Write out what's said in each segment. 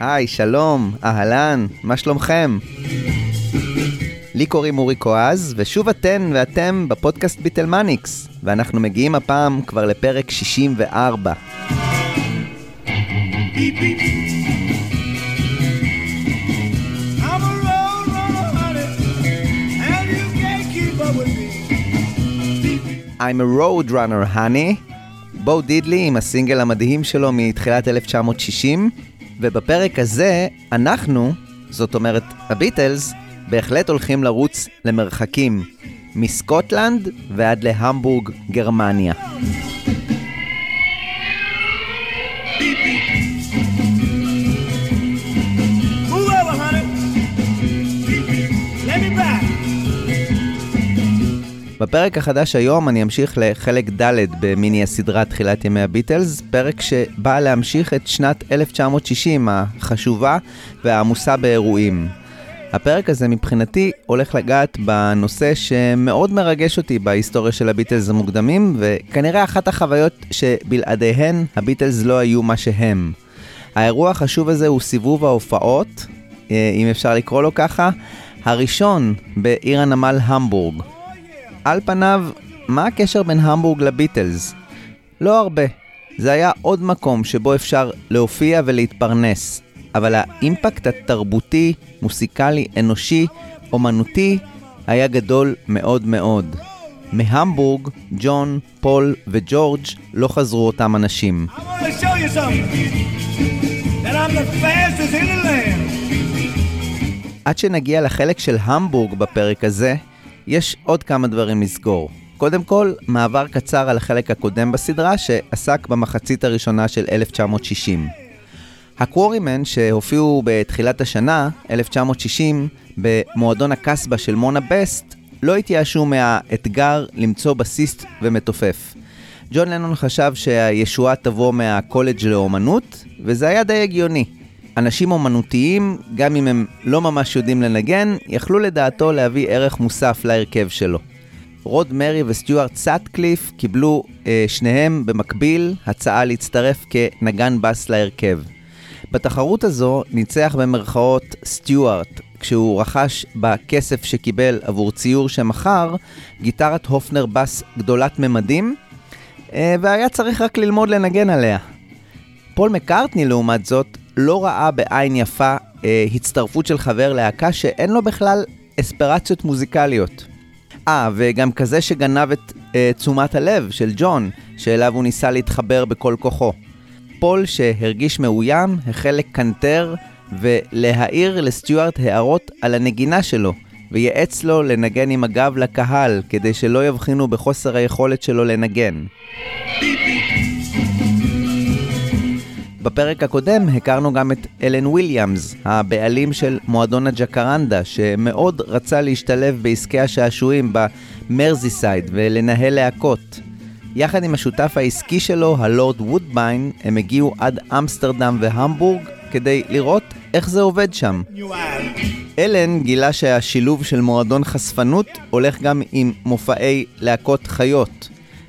היי, שלום, אהלן, מה שלומכם? לי קוראים אורי קואז, ושוב אתן ואתם בפודקאסט ביטלמניקס, ואנחנו מגיעים הפעם כבר לפרק 64. I'm a I'm a road runner, honey. בו דידלי עם הסינגל המדהים שלו מתחילת 1960, ובפרק הזה אנחנו, זאת אומרת הביטלס, בהחלט הולכים לרוץ למרחקים, מסקוטלנד ועד להמבורג, גרמניה. בפרק החדש היום אני אמשיך לחלק ד' במיני הסדרה תחילת ימי הביטלס, פרק שבא להמשיך את שנת 1960 החשובה והעמוסה באירועים. הפרק הזה מבחינתי הולך לגעת בנושא שמאוד מרגש אותי בהיסטוריה של הביטלס המוקדמים, וכנראה אחת החוויות שבלעדיהן הביטלס לא היו מה שהם. האירוע החשוב הזה הוא סיבוב ההופעות, אה, אם אפשר לקרוא לו ככה, הראשון בעיר הנמל המבורג. על פניו, מה הקשר בין המבורג לביטלס? לא הרבה. זה היה עוד מקום שבו אפשר להופיע ולהתפרנס, אבל האימפקט התרבותי, מוסיקלי, אנושי, אומנותי, היה גדול מאוד מאוד. מהמבורג, ג'ון, פול וג'ורג' לא חזרו אותם אנשים. עד שנגיע לחלק של המבורג בפרק הזה, יש עוד כמה דברים לסגור. קודם כל, מעבר קצר על החלק הקודם בסדרה שעסק במחצית הראשונה של 1960. הקוורימן שהופיעו בתחילת השנה, 1960, במועדון הקסבה של מונה בסט, לא התייאשו מהאתגר למצוא בסיסט ומתופף. ג'ון לנון חשב שהישועה תבוא מהקולג' לאומנות, וזה היה די הגיוני. אנשים אומנותיים, גם אם הם לא ממש יודעים לנגן, יכלו לדעתו להביא ערך מוסף להרכב שלו. רוד מרי וסטיוארט סאטקליף קיבלו אה, שניהם במקביל הצעה להצטרף כנגן בס להרכב. בתחרות הזו ניצח במרכאות סטיוארט, כשהוא רכש בכסף שקיבל עבור ציור שמכר גיטרת הופנר בס גדולת ממדים, אה, והיה צריך רק ללמוד לנגן עליה. פול מקארטני לעומת זאת לא ראה בעין יפה אה, הצטרפות של חבר להקה שאין לו בכלל אספירציות מוזיקליות. אה, וגם כזה שגנב את אה, תשומת הלב של ג'ון, שאליו הוא ניסה להתחבר בכל כוחו. פול שהרגיש מאוים החל לקנטר ולהעיר לסטיוארט הערות על הנגינה שלו, וייעץ לו לנגן עם הגב לקהל כדי שלא יבחינו בחוסר היכולת שלו לנגן. בפרק הקודם הכרנו גם את אלן וויליאמס, הבעלים של מועדון הג'קרנדה, שמאוד רצה להשתלב בעסקי השעשועים במרזיסייד ולנהל להקות. יחד עם השותף העסקי שלו, הלורד וודביין, הם הגיעו עד אמסטרדם והמבורג כדי לראות איך זה עובד שם. אלן גילה שהשילוב של מועדון חשפנות הולך גם עם מופעי להקות חיות,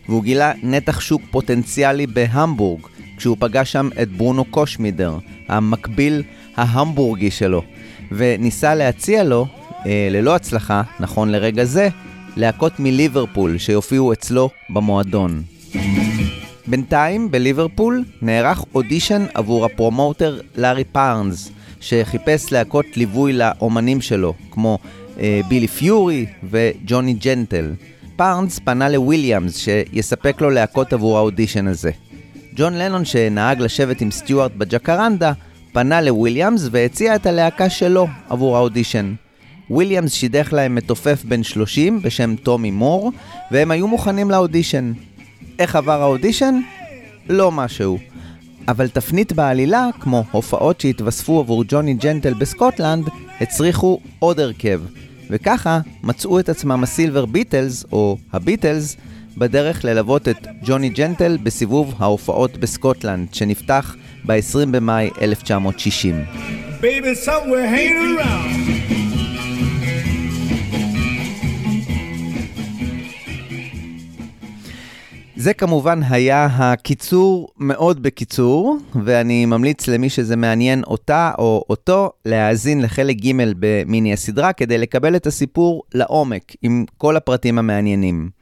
והוא גילה נתח שוק פוטנציאלי בהמבורג, כשהוא פגש שם את ברונו קושמידר, המקביל ההמבורגי שלו, וניסה להציע לו, אה, ללא הצלחה, נכון לרגע זה, להקות מליברפול שיופיעו אצלו במועדון. בינתיים, בליברפול, נערך אודישן עבור הפרומוטר לארי פארנס, שחיפש להקות ליווי לאומנים שלו, כמו אה, בילי פיורי וג'וני ג'נטל. פארנס פנה לוויליאמס שיספק לו להקות עבור האודישן הזה. ג'ון לנון, שנהג לשבת עם סטיוארט בג'קרנדה, פנה לוויליאמס והציע את הלהקה שלו עבור האודישן. וויליאמס שידך להם מתופף בן 30 בשם טומי מור, והם היו מוכנים לאודישן. איך עבר האודישן? לא משהו. אבל תפנית בעלילה, כמו הופעות שהתווספו עבור ג'וני ג'נטל בסקוטלנד, הצריכו עוד הרכב. וככה מצאו את עצמם הסילבר ביטלס, או הביטלס, בדרך ללוות את ג'וני ג'נטל בסיבוב ההופעות בסקוטלנד, שנפתח ב-20 במאי 1960. Baby, זה כמובן היה הקיצור מאוד בקיצור, ואני ממליץ למי שזה מעניין אותה או אותו להאזין לחלק ג' במיני הסדרה כדי לקבל את הסיפור לעומק, עם כל הפרטים המעניינים.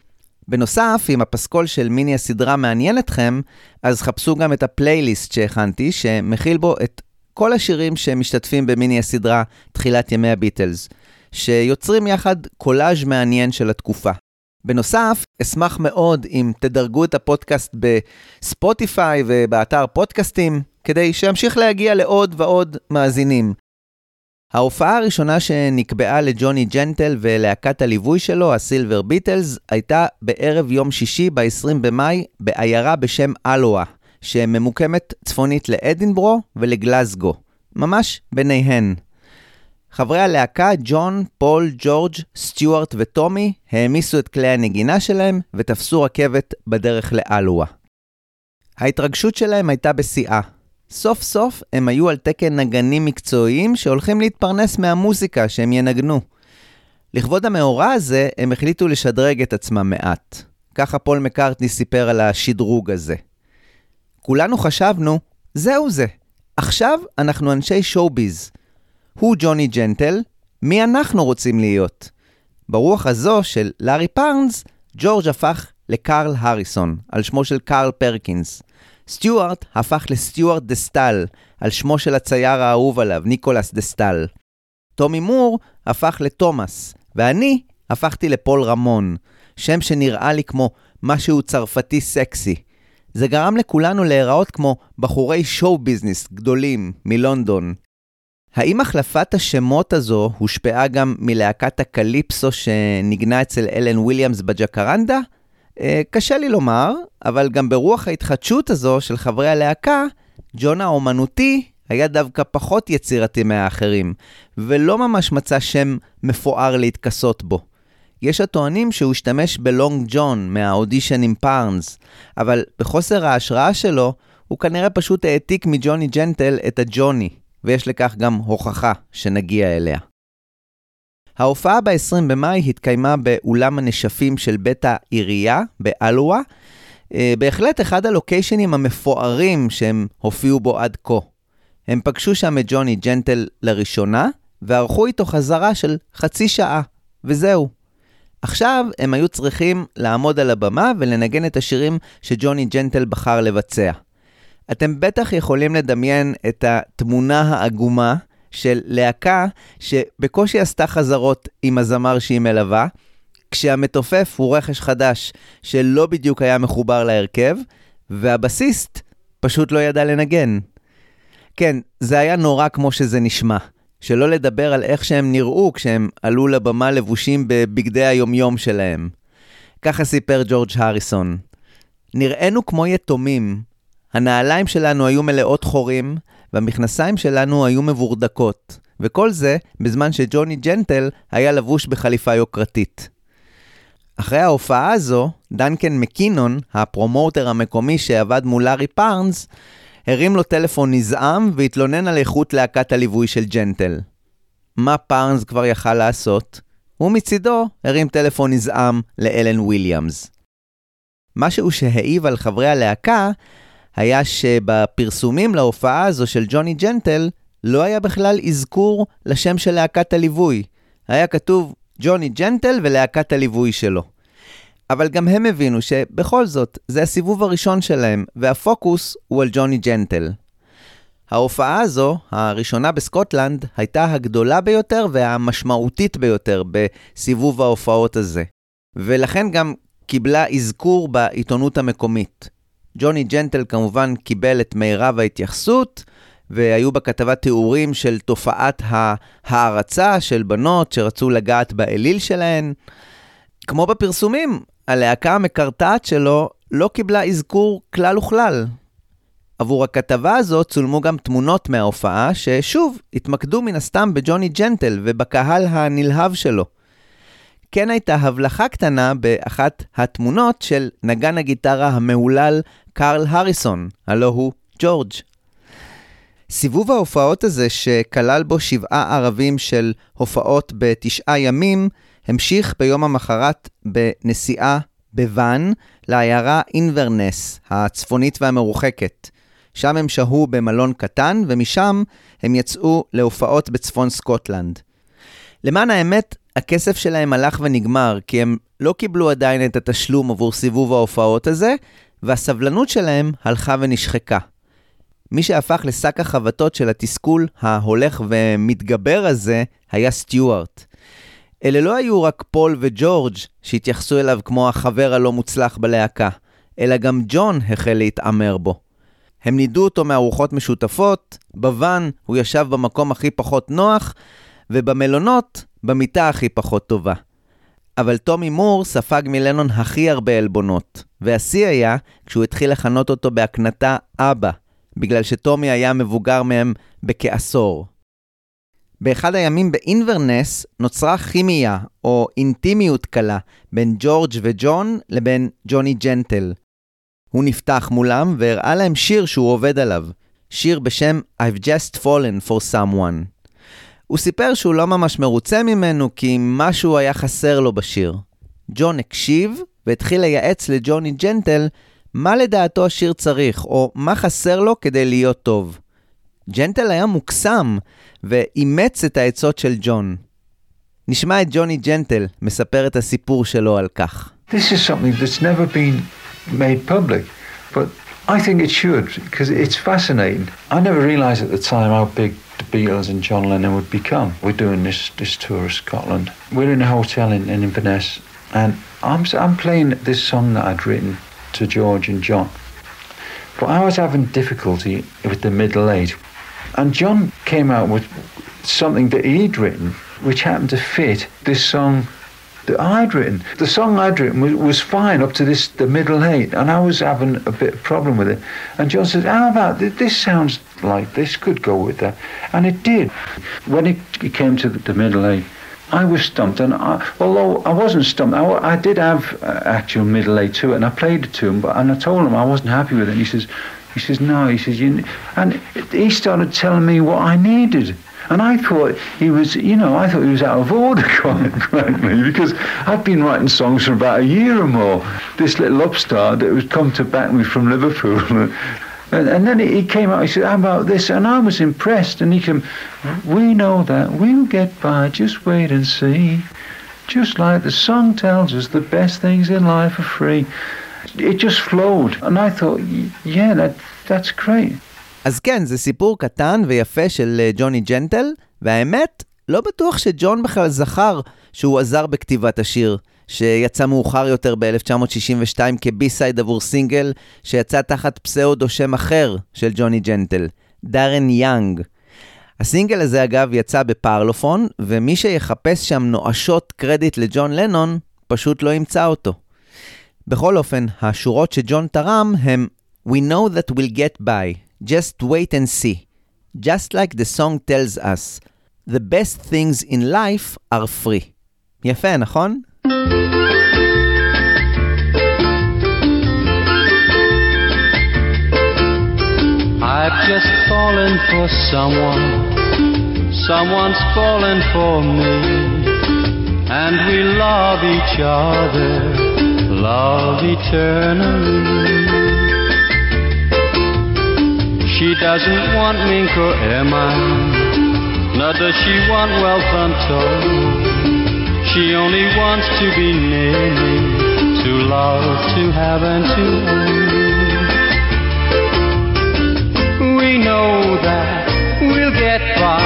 בנוסף, אם הפסקול של מיני הסדרה מעניין אתכם, אז חפשו גם את הפלייליסט שהכנתי, שמכיל בו את כל השירים שמשתתפים במיני הסדרה תחילת ימי הביטלס, שיוצרים יחד קולאז' מעניין של התקופה. בנוסף, אשמח מאוד אם תדרגו את הפודקאסט בספוטיפיי ובאתר פודקאסטים, כדי שימשיך להגיע לעוד ועוד מאזינים. ההופעה הראשונה שנקבעה לג'וני ג'נטל ולהקת הליווי שלו, הסילבר ביטלס, הייתה בערב יום שישי ב-20 במאי בעיירה בשם אלואה, שממוקמת צפונית לאדינברו ולגלזגו, ממש ביניהן. חברי הלהקה, ג'ון, פול, ג'ורג', סטיוארט וטומי, העמיסו את כלי הנגינה שלהם ותפסו רכבת בדרך לאלואה. ההתרגשות שלהם הייתה בשיאה. סוף סוף הם היו על תקן נגנים מקצועיים שהולכים להתפרנס מהמוזיקה שהם ינגנו. לכבוד המאורע הזה, הם החליטו לשדרג את עצמם מעט. ככה פול מקארטני סיפר על השדרוג הזה. כולנו חשבנו, זהו זה, עכשיו אנחנו אנשי show-biz. הוא ג'וני ג'נטל, מי אנחנו רוצים להיות? ברוח הזו של לארי פארנס, ג'ורג' הפך לקרל הריסון, על שמו של קרל פרקינס. סטיוארט הפך לסטיוארט דה סטל, על שמו של הצייר האהוב עליו, ניקולס דה סטל. טומי מור הפך לתומאס, ואני הפכתי לפול רמון, שם שנראה לי כמו משהו צרפתי סקסי. זה גרם לכולנו להיראות כמו בחורי show business גדולים מלונדון. האם החלפת השמות הזו הושפעה גם מלהקת הקליפסו שניגנה אצל אלן וויליאמס בג'קרנדה? אה, קשה לי לומר, אבל גם ברוח ההתחדשות הזו של חברי הלהקה, ג'ון האומנותי היה דווקא פחות יצירתי מהאחרים, ולא ממש מצא שם מפואר להתכסות בו. יש הטוענים שהוא השתמש בלונג ג'ון מהאודישן עם פארנס, אבל בחוסר ההשראה שלו, הוא כנראה פשוט העתיק מג'וני ג'נטל את הג'וני, ויש לכך גם הוכחה שנגיע אליה. ההופעה ב-20 במאי התקיימה באולם הנשפים של בית העירייה באלואה, אה, בהחלט אחד הלוקיישנים המפוארים שהם הופיעו בו עד כה. הם פגשו שם את ג'וני ג'נטל לראשונה, וערכו איתו חזרה של חצי שעה, וזהו. עכשיו הם היו צריכים לעמוד על הבמה ולנגן את השירים שג'וני ג'נטל בחר לבצע. אתם בטח יכולים לדמיין את התמונה העגומה של להקה שבקושי עשתה חזרות עם הזמר שהיא מלווה, כשהמתופף הוא רכש חדש שלא בדיוק היה מחובר להרכב, והבסיסט פשוט לא ידע לנגן. כן, זה היה נורא כמו שזה נשמע. שלא לדבר על איך שהם נראו כשהם עלו לבמה לבושים בבגדי היומיום שלהם. ככה סיפר ג'ורג' הריסון. נראינו כמו יתומים. הנעליים שלנו היו מלאות חורים, והמכנסיים שלנו היו מבורדקות, וכל זה בזמן שג'וני ג'נטל היה לבוש בחליפה יוקרתית. אחרי ההופעה הזו, דנקן מקינון, ה promoter המקומי שעבד מול לארי פארנס, הרים לו טלפון נזעם והתלונן על איכות להקת הליווי של ג'נטל. מה פארנס כבר יכל לעשות? הוא מצידו הרים טלפון נזעם לאלן וויליאמס. משהו שהעיב על חברי הלהקה היה שבפרסומים להופעה הזו של ג'וני ג'נטל, לא היה בכלל אזכור לשם של להקת הליווי. היה כתוב ג'וני ג'נטל ולהקת הליווי שלו. אבל גם הם הבינו שבכל זאת, זה הסיבוב הראשון שלהם, והפוקוס הוא על ג'וני ג'נטל. ההופעה הזו, הראשונה בסקוטלנד, הייתה הגדולה ביותר והמשמעותית ביותר בסיבוב ההופעות הזה. ולכן גם קיבלה אזכור בעיתונות המקומית. ג'וני ג'נטל כמובן קיבל את מירב ההתייחסות, והיו בכתבה תיאורים של תופעת ההערצה של בנות שרצו לגעת באליל שלהן. כמו בפרסומים, הלהקה המקרטעת שלו לא קיבלה אזכור כלל וכלל. עבור הכתבה הזו צולמו גם תמונות מההופעה, ששוב, התמקדו מן הסתם בג'וני ג'נטל ובקהל הנלהב שלו. כן הייתה הבלחה קטנה באחת התמונות של נגן הגיטרה המהולל קרל הריסון, הלא הוא ג'ורג'. סיבוב ההופעות הזה, שכלל בו שבעה ערבים של הופעות בתשעה ימים, המשיך ביום המחרת בנסיעה בוואן לעיירה אינברנס, הצפונית והמרוחקת. שם הם שהו במלון קטן, ומשם הם יצאו להופעות בצפון סקוטלנד. למען האמת, הכסף שלהם הלך ונגמר, כי הם לא קיבלו עדיין את התשלום עבור סיבוב ההופעות הזה, והסבלנות שלהם הלכה ונשחקה. מי שהפך לשק החבטות של התסכול ההולך ומתגבר הזה היה סטיוארט. אלה לא היו רק פול וג'ורג' שהתייחסו אליו כמו החבר הלא מוצלח בלהקה, אלא גם ג'ון החל להתעמר בו. הם נידו אותו מארוחות משותפות, בוואן הוא ישב במקום הכי פחות נוח, ובמלונות, במיטה הכי פחות טובה. אבל טומי מור ספג מלנון הכי הרבה עלבונות, והשיא היה כשהוא התחיל לכנות אותו בהקנטה אבא, בגלל שטומי היה מבוגר מהם בכעשור. באחד הימים באינברנס נוצרה כימיה, או אינטימיות קלה, בין ג'ורג' וג'ון לבין ג'וני ג'נטל. הוא נפתח מולם והראה להם שיר שהוא עובד עליו, שיר בשם I've just fallen for someone. הוא סיפר שהוא לא ממש מרוצה ממנו כי משהו היה חסר לו בשיר. ג'ון הקשיב והתחיל לייעץ לג'וני ג'נטל מה לדעתו השיר צריך, או מה חסר לו כדי להיות טוב. ג'נטל היה מוקסם ואימץ את העצות של ג'ון. נשמע את ג'וני ג'נטל מספר את הסיפור שלו על כך. This is something that's never been made public, but I think it should because it's fascinating. I never realised at the time how big the Beatles and John Lennon would become. We're doing this this tour of Scotland. We're in a hotel in, in Inverness, and I'm I'm playing this song that I'd written to George and John. But I was having difficulty with the middle eight, and John came out with something that he'd written, which happened to fit this song that I'd written. The song I'd written was, was fine up to this the middle eight, and I was having a bit of problem with it. And John said, "How about th- this? Sounds like this could go with that," and it did. When it came to the, the middle eight, I was stumped, and I, although I wasn't stumped, I, I did have uh, actual middle eight to it, and I played it to him. But and I told him I wasn't happy with it. And he says, "He says no." He says, "You," and he started telling me what I needed. And I thought he was, you know, I thought he was out of order, quite frankly, because I'd been writing songs for about a year or more. This little upstart that was come to back me from Liverpool. And, and then he came out, he said, how about this? And I was impressed. And he came, we know that, we'll get by, just wait and see. Just like the song tells us, the best things in life are free. It just flowed. And I thought, yeah, that, that's great. אז כן, זה סיפור קטן ויפה של אה, ג'וני ג'נטל, והאמת, לא בטוח שג'ון בכלל זכר שהוא עזר בכתיבת השיר, שיצא מאוחר יותר ב-1962 כ B-side עבור סינגל שיצא תחת פסאוד או שם אחר של ג'וני ג'נטל, דארן יאנג. הסינגל הזה אגב יצא בפרלופון, ומי שיחפש שם נואשות קרדיט לג'ון לנון, פשוט לא ימצא אותו. בכל אופן, השורות שג'ון תרם הם We know that we'll get by, just wait and see. Just like the song tells us, the best things in life are free. יפה, נכון? I've just fallen for someone, someone's fallen for me, and we love each other, love eternally. She doesn't want mink or ermine, nor does she want wealth untold. She only wants to be near me, to love, to have, and to own. We know that we'll get by,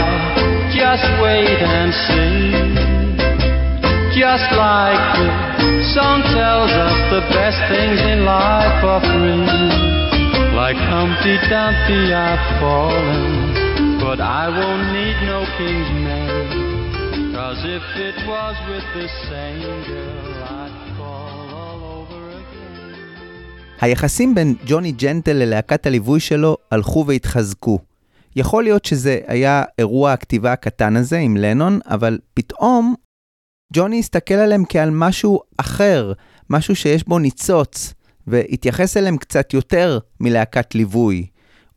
just wait and see. Just like the song tells us, the best things in life are free. Like Humpty Dumpty I've fallen, but I won't need no king's men. Cause if it was with the same girl, I'd fall all over again. היחסים בין ג'וני ג'נטל ללהקת הליווי שלו הלכו והתחזקו. יכול להיות שזה היה אירוע הכתיבה הקטן הזה עם לנון, אבל פתאום ג'וני הסתכל עליהם כעל משהו אחר, משהו שיש בו ניצוץ, והתייחס אליהם קצת יותר מלהקת ליווי.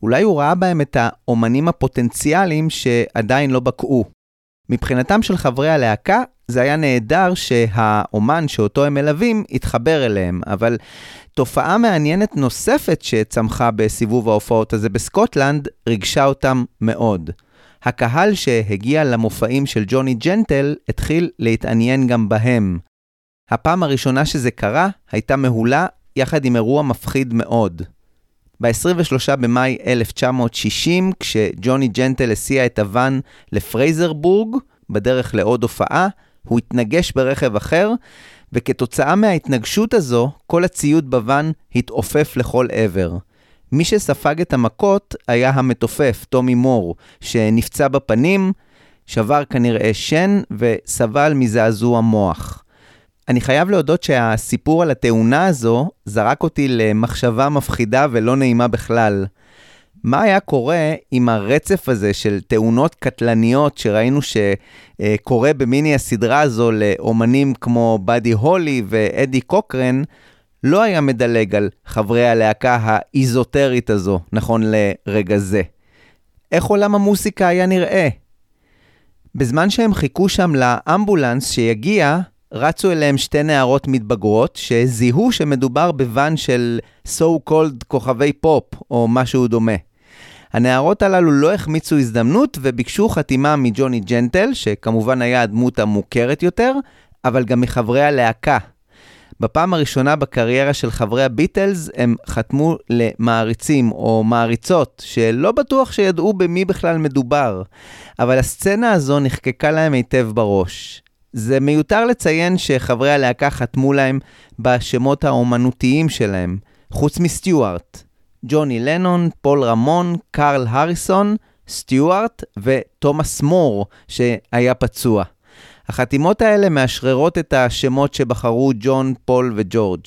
אולי הוא ראה בהם את האומנים הפוטנציאליים שעדיין לא בקעו. מבחינתם של חברי הלהקה, זה היה נהדר שהאומן שאותו הם מלווים התחבר אליהם, אבל תופעה מעניינת נוספת שצמחה בסיבוב ההופעות הזה בסקוטלנד, ריגשה אותם מאוד. הקהל שהגיע למופעים של ג'וני ג'נטל התחיל להתעניין גם בהם. הפעם הראשונה שזה קרה הייתה מהולה יחד עם אירוע מפחיד מאוד. ב-23 במאי 1960, כשג'וני ג'נטל הסיע את הוואן לפרייזרבורג, בדרך לעוד הופעה, הוא התנגש ברכב אחר, וכתוצאה מההתנגשות הזו, כל הציוד בוואן התעופף לכל עבר. מי שספג את המכות היה המתופף, טומי מור, שנפצע בפנים, שבר כנראה שן וסבל מזעזוע מוח. אני חייב להודות שהסיפור על התאונה הזו זרק אותי למחשבה מפחידה ולא נעימה בכלל. מה היה קורה אם הרצף הזה של תאונות קטלניות שראינו שקורה במיני הסדרה הזו לאומנים כמו באדי הולי ואדי קוקרן, לא היה מדלג על חברי הלהקה האיזוטרית הזו, נכון לרגע זה. איך עולם המוסיקה היה נראה? בזמן שהם חיכו שם לאמבולנס שיגיע, רצו אליהם שתי נערות מתבגרות שזיהו שמדובר בוואן של so called כוכבי פופ או משהו דומה. הנערות הללו לא החמיצו הזדמנות וביקשו חתימה מג'וני ג'נטל, שכמובן היה הדמות המוכרת יותר, אבל גם מחברי הלהקה. בפעם הראשונה בקריירה של חברי הביטלס הם חתמו למעריצים או מעריצות שלא בטוח שידעו במי בכלל מדובר, אבל הסצנה הזו נחקקה להם היטב בראש. זה מיותר לציין שחברי הלהקה חתמו להם בשמות האומנותיים שלהם, חוץ מסטיוארט. ג'וני לנון, פול רמון, קרל הריסון, סטיוארט ותומאס מור, שהיה פצוע. החתימות האלה מאשררות את השמות שבחרו ג'ון, פול וג'ורג'.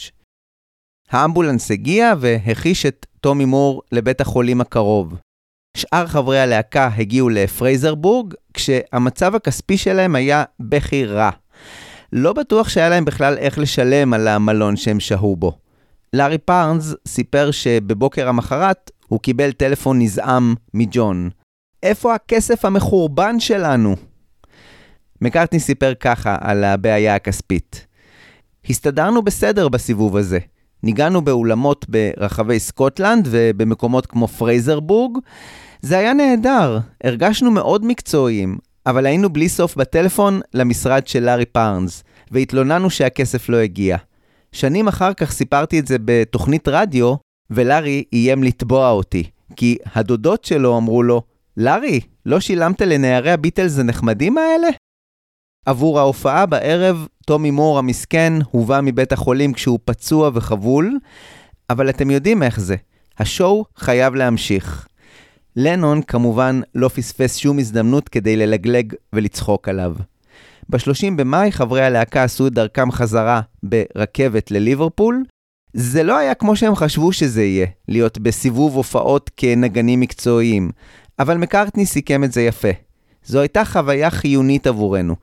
האמבולנס הגיע והחיש את טומי מור לבית החולים הקרוב. שאר חברי הלהקה הגיעו לפרייזרבורג, כשהמצב הכספי שלהם היה בכי רע. לא בטוח שהיה להם בכלל איך לשלם על המלון שהם שהו בו. לארי פארנס סיפר שבבוקר המחרת הוא קיבל טלפון נזעם מג'ון. איפה הכסף המחורבן שלנו? מקארטני סיפר ככה על הבעיה הכספית. הסתדרנו בסדר בסיבוב הזה. ניגענו באולמות ברחבי סקוטלנד ובמקומות כמו פרייזרבורג. זה היה נהדר, הרגשנו מאוד מקצועיים, אבל היינו בלי סוף בטלפון למשרד של לארי פארנס, והתלוננו שהכסף לא הגיע. שנים אחר כך סיפרתי את זה בתוכנית רדיו, ולארי איים לתבוע אותי, כי הדודות שלו אמרו לו, לארי, לא שילמת לנערי הביטלס הנחמדים האלה? עבור ההופעה בערב, טומי מור המסכן הובא מבית החולים כשהוא פצוע וחבול, אבל אתם יודעים איך זה, השואו חייב להמשיך. לנון כמובן לא פספס שום הזדמנות כדי ללגלג ולצחוק עליו. ב-30 במאי חברי הלהקה עשו את דרכם חזרה ברכבת לליברפול. זה לא היה כמו שהם חשבו שזה יהיה, להיות בסיבוב הופעות כנגנים מקצועיים, אבל מקארטני סיכם את זה יפה. זו הייתה חוויה חיונית עבורנו,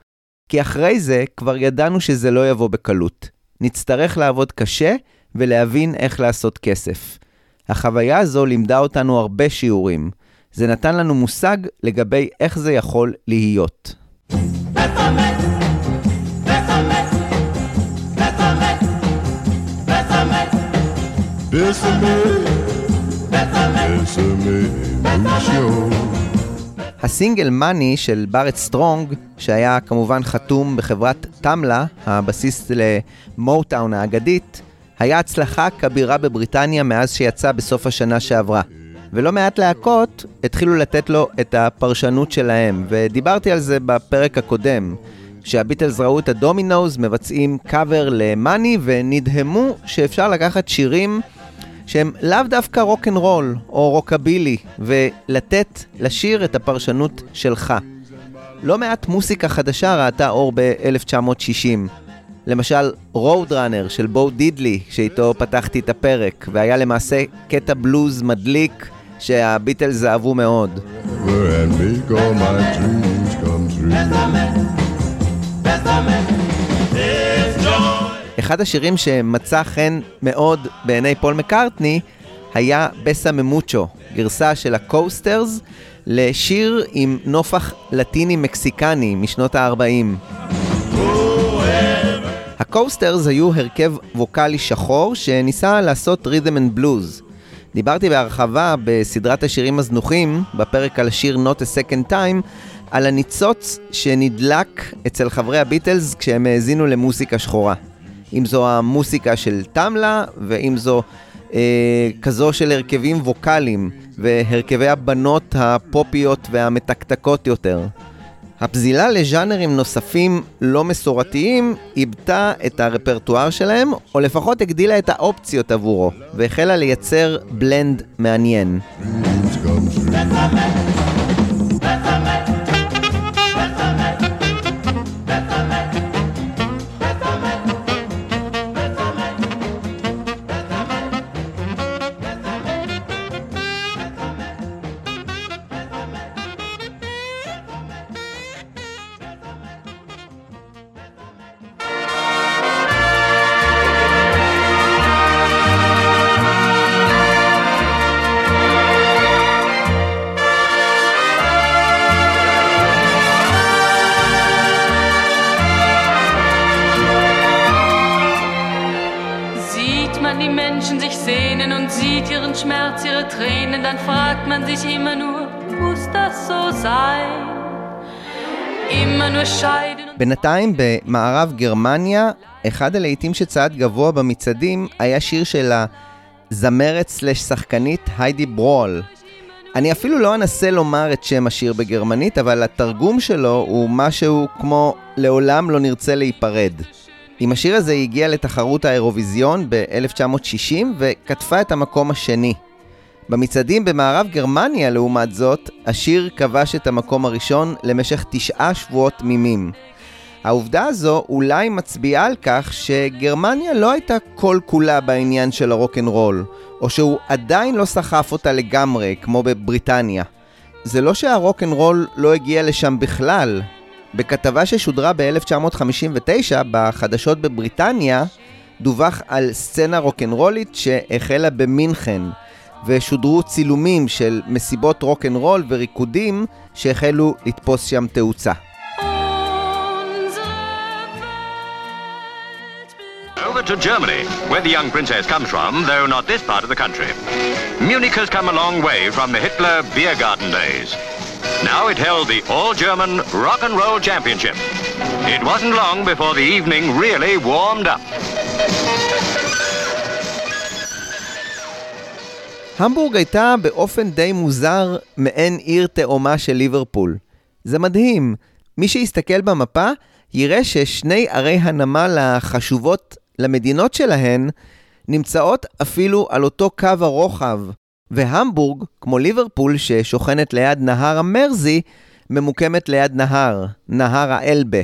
כי אחרי זה כבר ידענו שזה לא יבוא בקלות. נצטרך לעבוד קשה ולהבין איך לעשות כסף. החוויה הזו לימדה אותנו הרבה שיעורים. זה נתן לנו מושג לגבי איך זה יכול להיות. הסינגל Money של בארט סטרונג, שהיה כמובן חתום בחברת תמלה, הבסיס למוטאון האגדית, היה הצלחה כבירה בבריטניה מאז שיצא בסוף השנה שעברה. ולא מעט להקות התחילו לתת לו את הפרשנות שלהם, ודיברתי על זה בפרק הקודם, שהביטלס ראו את הדומינוז מבצעים קאבר ל Money ונדהמו שאפשר לקחת שירים שהם לאו דווקא רוק אנד רול או רוקבילי, ולתת לשיר את הפרשנות שלך. לא מעט מוסיקה חדשה ראתה אור ב-1960. למשל, רוד ראנר של בו דידלי, שאיתו פתחתי את הפרק, והיה למעשה קטע בלוז מדליק שהביטלס אהבו מאוד. אחד השירים שמצא חן מאוד בעיני פול מקארטני היה בסה ממוצ'ו, גרסה של הקוסטרס, לשיר עם נופח לטיני-מקסיקני משנות ה-40. הקוסטרס היו הרכב ווקאלי שחור שניסה לעשות rhythm and blues. דיברתי בהרחבה בסדרת השירים הזנוחים, בפרק על השיר Not a Second Time, על הניצוץ שנדלק אצל חברי הביטלס כשהם האזינו למוסיקה שחורה. אם זו המוסיקה של טמלה, ואם זו אה, כזו של הרכבים ווקאליים, והרכבי הבנות הפופיות והמתקתקות יותר. הפזילה לז'אנרים נוספים לא מסורתיים איבדה את הרפרטואר שלהם, או לפחות הגדילה את האופציות עבורו, והחלה לייצר בלנד מעניין. Sieht בינתיים, במערב גרמניה, אחד הלהיטים שצעד גבוה במצעדים היה שיר של הזמרת סלש שחקנית היידי ברול. אני אפילו לא אנסה לומר את שם השיר בגרמנית, אבל התרגום שלו הוא משהו כמו לעולם לא נרצה להיפרד. עם השיר הזה היא הגיעה לתחרות האירוויזיון ב-1960 וכתבה את המקום השני. במצעדים במערב גרמניה, לעומת זאת, השיר כבש את המקום הראשון למשך תשעה שבועות תמימים. העובדה הזו אולי מצביעה על כך שגרמניה לא הייתה כל כולה בעניין של הרוקנרול, או שהוא עדיין לא סחף אותה לגמרי, כמו בבריטניה. זה לא שהרוקנרול לא הגיע לשם בכלל. בכתבה ששודרה ב-1959 בחדשות בבריטניה, דווח על סצנה רוקנרולית שהחלה במינכן, ושודרו צילומים של מסיבות רוקנרול וריקודים שהחלו לתפוס שם תאוצה. to Germany, where the young princess comes from, though not this part of the country. Munich has come a long way from the Hitler beer garden days. Now it held the all-German rock and roll championship. It wasn't long before the evening really warmed up. המבורג הייתה באופן די מוזר מעין עיר תאומה של ליברפול. זה מדהים. מי שיסתכל במפה יראה ששני ערי הנמל החשובות למדינות שלהן נמצאות אפילו על אותו קו הרוחב, והמבורג, כמו ליברפול ששוכנת ליד נהר המרזי, ממוקמת ליד נהר, נהר האלבה.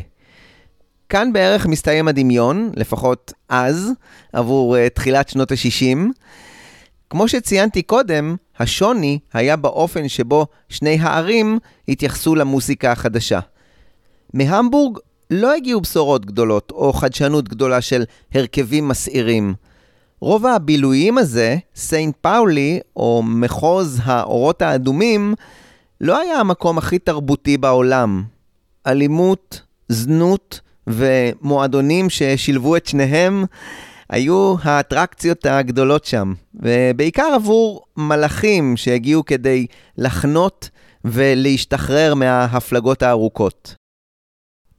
כאן בערך מסתיים הדמיון, לפחות אז, עבור uh, תחילת שנות ה-60. כמו שציינתי קודם, השוני היה באופן שבו שני הערים התייחסו למוסיקה החדשה. מהמבורג לא הגיעו בשורות גדולות או חדשנות גדולה של הרכבים מסעירים. רובע הבילויים הזה, סיינט פאולי, או מחוז האורות האדומים, לא היה המקום הכי תרבותי בעולם. אלימות, זנות ומועדונים ששילבו את שניהם היו האטרקציות הגדולות שם, ובעיקר עבור מלאכים שהגיעו כדי לחנות ולהשתחרר מההפלגות הארוכות.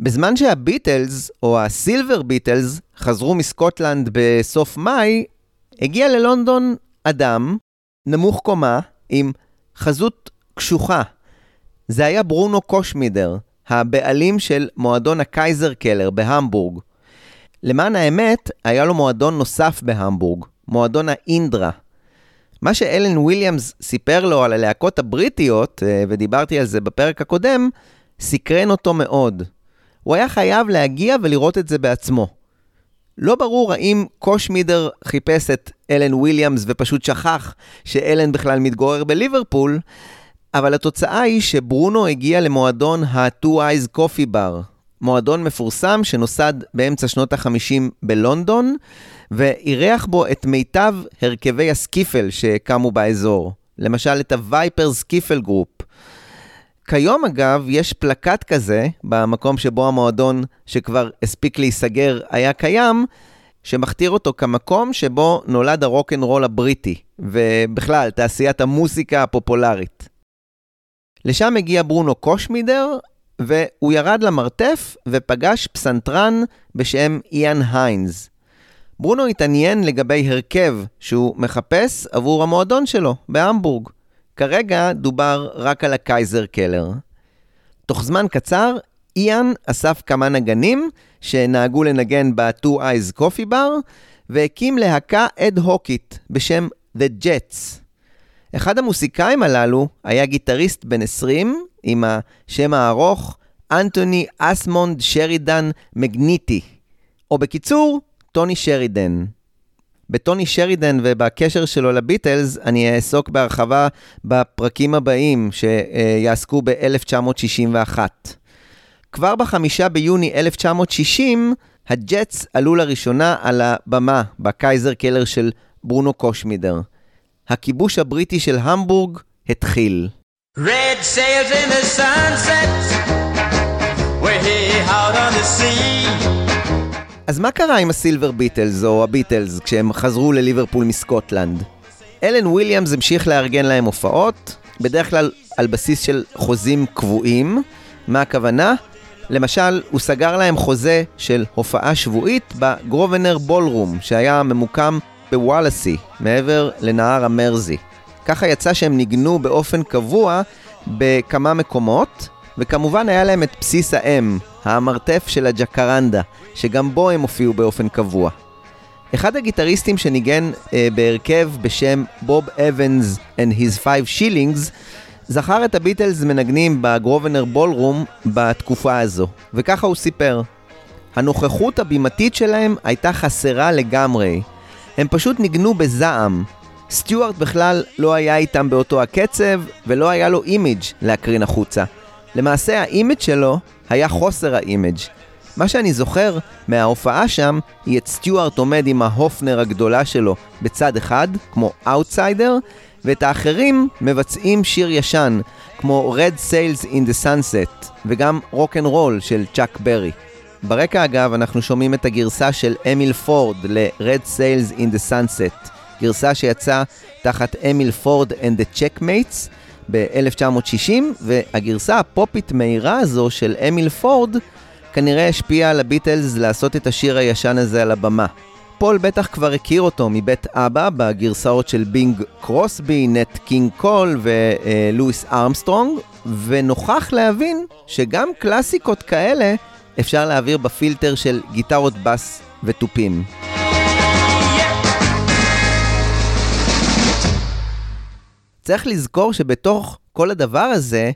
בזמן שהביטלס, או הסילבר ביטלס, חזרו מסקוטלנד בסוף מאי, הגיע ללונדון אדם, נמוך קומה, עם חזות קשוחה. זה היה ברונו קושמידר, הבעלים של מועדון הקייזר קלר בהמבורג. למען האמת, היה לו מועדון נוסף בהמבורג, מועדון האינדרה. מה שאלן וויליאמס סיפר לו על הלהקות הבריטיות, אה, ודיברתי על זה בפרק הקודם, סקרן אותו מאוד. הוא היה חייב להגיע ולראות את זה בעצמו. לא ברור האם קושמידר חיפש את אלן וויליאמס ופשוט שכח שאלן בכלל מתגורר בליברפול, אבל התוצאה היא שברונו הגיע למועדון ה- Two I's Coffee Bar, מועדון מפורסם שנוסד באמצע שנות ה-50 בלונדון, ואירח בו את מיטב הרכבי הסקיפל שקמו באזור. למשל את הווייפרס סקיפל גרופ. כיום אגב, יש פלקט כזה, במקום שבו המועדון שכבר הספיק להיסגר היה קיים, שמכתיר אותו כמקום שבו נולד הרוקנרול הבריטי, ובכלל, תעשיית המוסיקה הפופולרית. לשם הגיע ברונו קושמידר, והוא ירד למרתף ופגש פסנתרן בשם איאן היינז. ברונו התעניין לגבי הרכב שהוא מחפש עבור המועדון שלו בהמבורג. כרגע דובר רק על הקייזר קלר. תוך זמן קצר, איאן אסף כמה נגנים שנהגו לנגן ב-Two Eyes Coffee Bar, והקים להקה אד-הוקית בשם The Jets. אחד המוסיקאים הללו היה גיטריסט בן 20 עם השם הארוך אנטוני אסמונד שרידן מגניטי, או בקיצור, טוני שרידן. בטוני שרידן ובקשר שלו לביטלס, אני אעסוק בהרחבה בפרקים הבאים שיעסקו ב-1961. כבר בחמישה ביוני 1960, הג'טס עלו לראשונה על הבמה בקייזר קלר של ברונו קושמידר. הכיבוש הבריטי של המבורג התחיל. Red sails in the sunset. Here out on the sea. אז מה קרה עם הסילבר ביטלס, או הביטלס, כשהם חזרו לליברפול מסקוטלנד? אלן וויליאמס המשיך לארגן להם הופעות, בדרך כלל על בסיס של חוזים קבועים. מה הכוונה? למשל, הוא סגר להם חוזה של הופעה שבועית בגרובנר בולרום, שהיה ממוקם בוואלאסי, מעבר לנהר המרזי. ככה יצא שהם ניגנו באופן קבוע בכמה מקומות, וכמובן היה להם את בסיס האם, המרתף של הג'קרנדה, שגם בו הם הופיעו באופן קבוע. אחד הגיטריסטים שניגן אה, בהרכב בשם בוב אבנס and his five shillings, זכר את הביטלס מנגנים בגרובנר בולרום בתקופה הזו, וככה הוא סיפר. הנוכחות הבימתית שלהם הייתה חסרה לגמרי. הם פשוט ניגנו בזעם. סטיוארט בכלל לא היה איתם באותו הקצב, ולא היה לו אימיג' להקרין החוצה. למעשה האימיג' שלו היה חוסר האימיג'. מה שאני זוכר מההופעה שם, היא את סטיוארט עומד עם ההופנר הגדולה שלו בצד אחד, כמו אאוטסיידר, ואת האחרים מבצעים שיר ישן, כמו Red Sails in the Sunset, וגם רוק אנד רול של צ'אק ברי. ברקע אגב, אנחנו שומעים את הגרסה של אמיל פורד ל-Red Sails in the Sunset, גרסה שיצאה תחת אמיל פורד and the Checkmates ב-1960, והגרסה הפופית מהירה הזו של אמיל פורד כנראה השפיעה על הביטלס לעשות את השיר הישן הזה על הבמה. פול בטח כבר הכיר אותו מבית אבא בגרסאות של בינג קרוסבי, נט קינג קול ולואיס ארמסטרונג, ונוכח להבין שגם קלאסיקות כאלה אפשר להעביר בפילטר של גיטרות בס ותופים. צריך לזכור שבתוך כל הדבר הזה,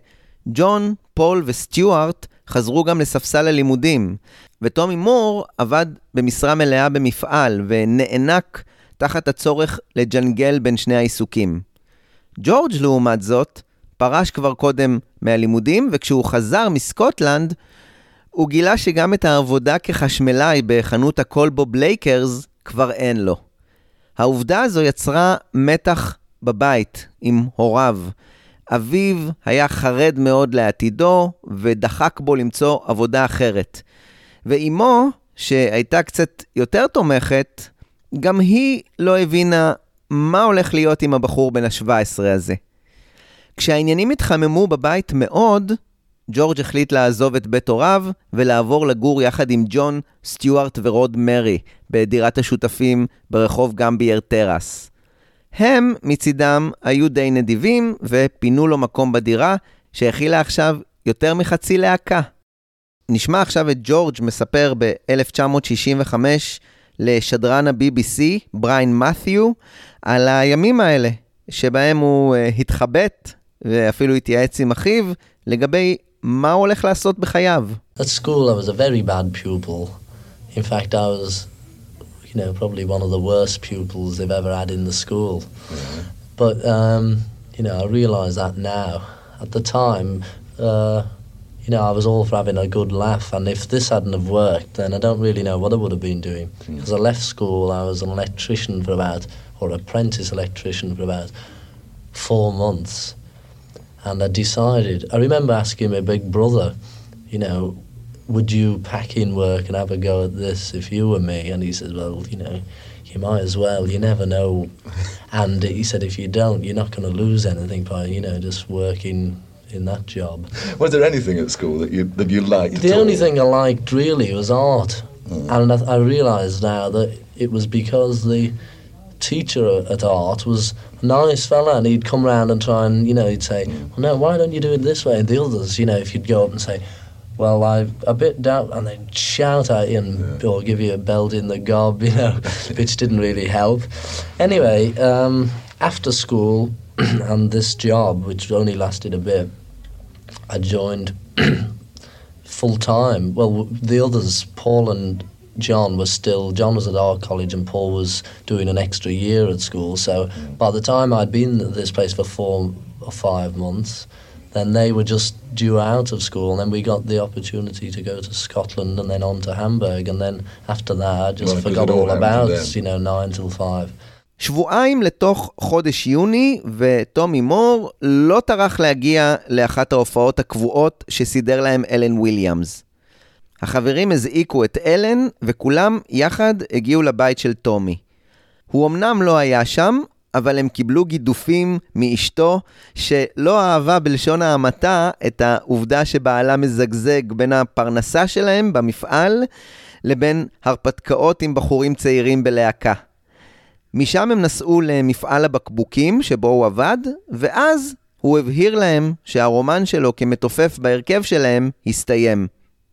ג'ון, פול וסטיוארט חזרו גם לספסל הלימודים, וטומי מור עבד במשרה מלאה במפעל ונאנק תחת הצורך לג'נגל בין שני העיסוקים. ג'ורג' לעומת זאת, פרש כבר קודם מהלימודים, וכשהוא חזר מסקוטלנד, הוא גילה שגם את העבודה כחשמלאי בחנות הכולבו בלאקלרס כבר אין לו. העובדה הזו יצרה מתח בבית עם הוריו. אביו היה חרד מאוד לעתידו ודחק בו למצוא עבודה אחרת. ואימו, שהייתה קצת יותר תומכת, גם היא לא הבינה מה הולך להיות עם הבחור בן ה-17 הזה. כשהעניינים התחממו בבית מאוד, ג'ורג' החליט לעזוב את בית הוריו ולעבור לגור יחד עם ג'ון, סטיוארט ורוד מרי בדירת השותפים ברחוב גמבייר טרס. הם, מצידם, היו די נדיבים ופינו לו מקום בדירה שהכילה עכשיו יותר מחצי להקה. נשמע עכשיו את ג'ורג' מספר ב-1965 לשדרן ה-BBC, בריין מת'יו, על הימים האלה, שבהם הוא uh, התחבט ואפילו התייעץ עם אחיו לגבי מה הוא הולך לעשות בחייו. At school I was a very bad pupil. In fact I was, you know, probably one of the worst pupils they've ever had in the school. But, um, you know, I realise that now. At the time, uh, you know, I was all for having a good laugh, and if this hadn't have worked, then I don't really know what I would have been doing. Because I left school, I was an electrician for about, or apprentice electrician for about four months. And I decided, I remember asking my big brother, you know, would you pack in work and have a go at this if you were me? And he said, well, you know, you might as well. You never know. and he said, if you don't, you're not going to lose anything by, you know, just working in that job. Was there anything at school that you that you liked? The only all? thing I liked really was art. Hmm. And I, I realise now that it was because the teacher at art was a nice fella and he'd come round and try and, you know, he'd say, hmm. well, no, why don't you do it this way? And the others, you know, if you'd go up and say, well, I a bit doubt, and they'd shout at you and, or give you a belt in the gob, you know, which didn't really help. Anyway, um, after school and this job, which only lasted a bit, I joined full time. Well, the others, Paul and John, were still. John was at our college, and Paul was doing an extra year at school. So by the time I'd been at this place for four or five months, then they were just due out of school, and then we got the opportunity to go to Scotland and then on to Hamburg, and then after that, I just Well, forgot all about you know nine till five. שבועיים לתוך חודש יוני, וטומי מור לא טרח להגיע לאחת ההופעות הקבועות שסידר להם אלן וויליאמס. החברים הזעיקו את אלן, וכולם יחד הגיעו לבית של טומי. הוא אמנם לא היה שם, אבל הם קיבלו גידופים מאשתו, שלא אהבה בלשון ההמעטה את העובדה שבעלה מזגזג בין הפרנסה שלהם במפעל לבין הרפתקאות עם בחורים צעירים בלהקה. משם הם נסעו למפעל הבקבוקים שבו הוא עבד, ואז הוא הבהיר להם שהרומן שלו כמתופף בהרכב שלהם הסתיים.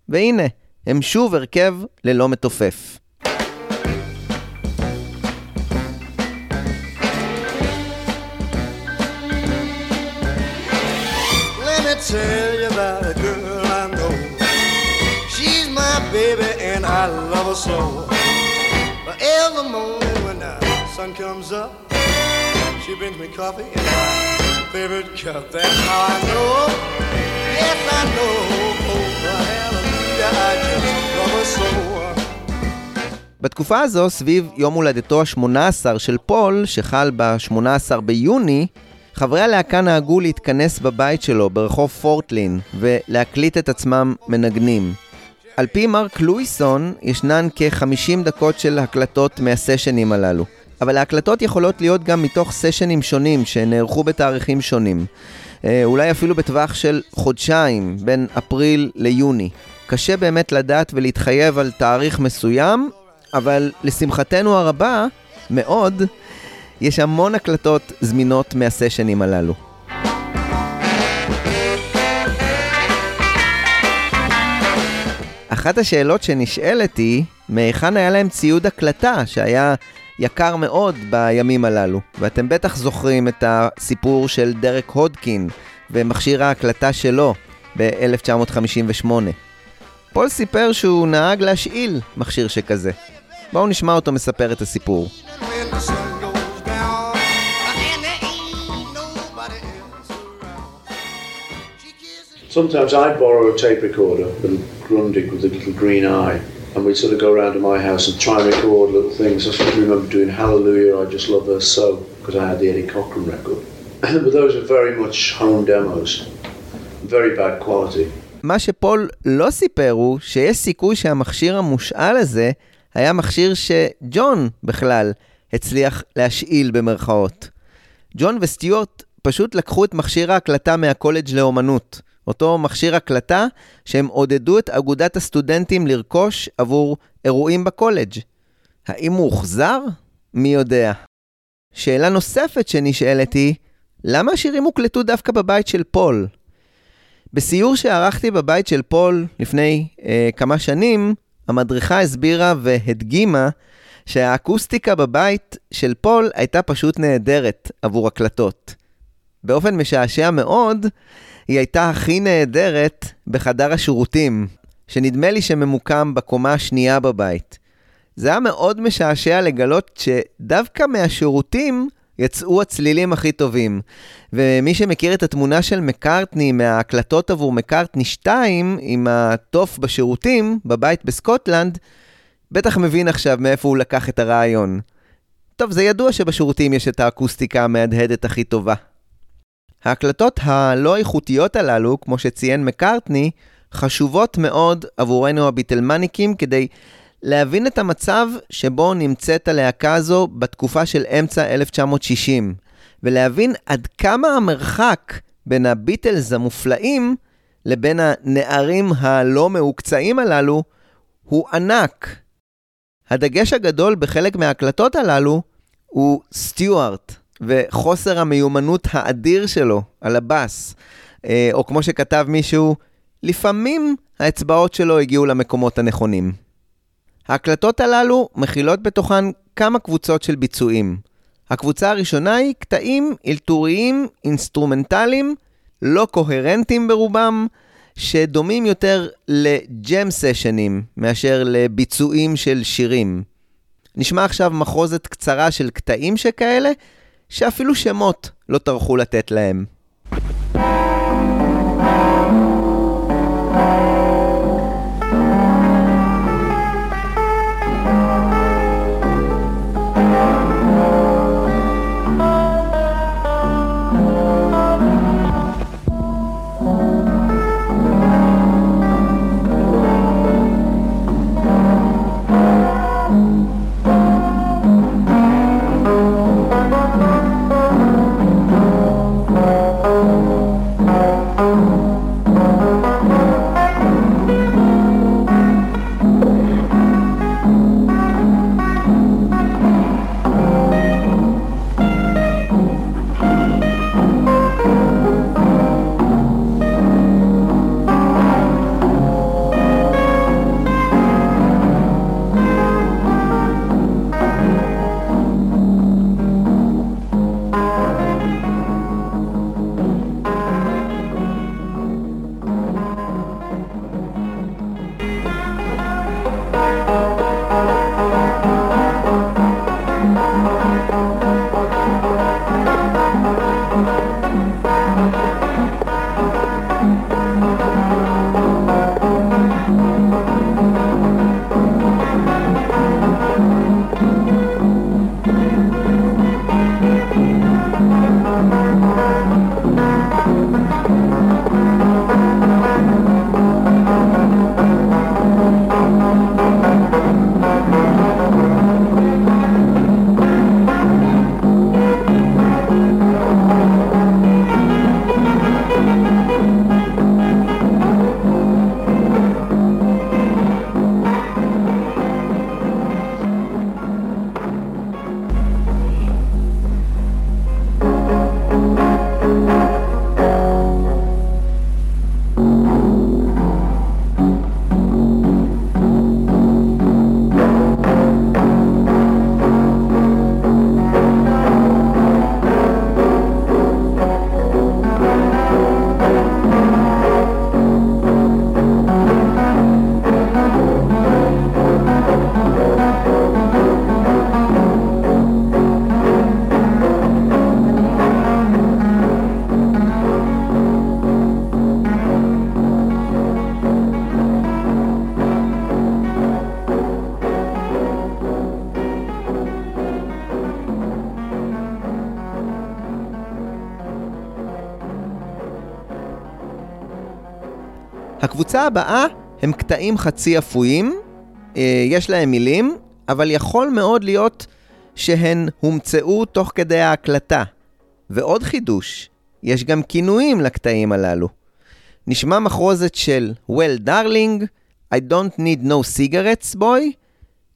והנה, הם שוב הרכב ללא מתופף. Tell you about a girl I know. She's my baby and I love her so. But every morning when the sun comes up, she brings me coffee in my favorite cup. That's how I know. Yes, I know. Oh, hallelujah, I just love her so. בתקופה הזו, סביב יום הולדתו ה-18 של פול, שחל ב-18 ביוני, חברי הלהקה נהגו להתכנס בבית שלו ברחוב פורטלין ולהקליט את עצמם מנגנים. על פי מרק לואיסון, ישנן כ-50 דקות של הקלטות מהסשנים הללו. אבל ההקלטות יכולות להיות גם מתוך סשנים שונים שנערכו בתאריכים שונים. אה, אולי אפילו בטווח של חודשיים, בין אפריל ליוני. קשה באמת לדעת ולהתחייב על תאריך מסוים, אבל לשמחתנו הרבה, מאוד, יש המון הקלטות זמינות מהסשנים הללו. אחת השאלות שנשאלת היא, מהיכן היה להם ציוד הקלטה שהיה יקר מאוד בימים הללו? ואתם בטח זוכרים את הסיפור של דרק הודקין ומכשיר ההקלטה שלו ב-1958. פול סיפר שהוא נהג להשאיל מכשיר שכזה. בואו נשמע אותו מספר את הסיפור. Sometimes I'd borrow a tape recorder from Grundig with a little green eye, and we'd sort of go around to my house and try and record little things. I still remember doing Hallelujah, I Just Love Her So, because I had the Eddie Cochran record. but those are very much home demos, very bad quality. מה שפול לא סיפר הוא שיש סיכוי שהמכשיר המושאל הזה היה מכשיר שג'ון בכלל הצליח להשאיל במרכאות. ג'ון וסטיוארט פשוט לקחו את מכשיר ההקלטה מהקולג' לאומנות, אותו מכשיר הקלטה שהם עודדו את אגודת הסטודנטים לרכוש עבור אירועים בקולג'. האם הוא הוחזר? מי יודע. שאלה נוספת שנשאלת היא, למה השירים הוקלטו דווקא בבית של פול? בסיור שערכתי בבית של פול לפני אה, כמה שנים, המדריכה הסבירה והדגימה שהאקוסטיקה בבית של פול הייתה פשוט נהדרת עבור הקלטות. באופן משעשע מאוד, היא הייתה הכי נהדרת בחדר השירותים, שנדמה לי שממוקם בקומה השנייה בבית. זה היה מאוד משעשע לגלות שדווקא מהשירותים יצאו הצלילים הכי טובים. ומי שמכיר את התמונה של מקארטני מההקלטות עבור מקארטני 2 עם התוף בשירותים בבית בסקוטלנד, בטח מבין עכשיו מאיפה הוא לקח את הרעיון. טוב, זה ידוע שבשירותים יש את האקוסטיקה המהדהדת הכי טובה. ההקלטות הלא איכותיות הללו, כמו שציין מקארטני, חשובות מאוד עבורנו הביטלמניקים כדי להבין את המצב שבו נמצאת הלהקה הזו בתקופה של אמצע 1960, ולהבין עד כמה המרחק בין הביטלס המופלאים לבין הנערים הלא מהוקצעים הללו הוא ענק. הדגש הגדול בחלק מההקלטות הללו הוא סטיוארט וחוסר המיומנות האדיר שלו על הבאס. אה, או כמו שכתב מישהו, לפעמים האצבעות שלו הגיעו למקומות הנכונים. ההקלטות הללו מכילות בתוכן כמה קבוצות של ביצועים. הקבוצה הראשונה היא קטעים אלתוריים, אינסטרומנטליים, לא קוהרנטיים ברובם, שדומים יותר לג'ם סשנים מאשר לביצועים של שירים. נשמע עכשיו מחרוזת קצרה של קטעים שכאלה, שאפילו שמות לא טרחו לתת להם. הקבוצה הבאה הם קטעים חצי אפויים, אה, יש להם מילים, אבל יכול מאוד להיות שהן הומצאו תוך כדי ההקלטה. ועוד חידוש, יש גם כינויים לקטעים הללו. נשמע מחרוזת של Well Darling, I don't need no cigarettes boy,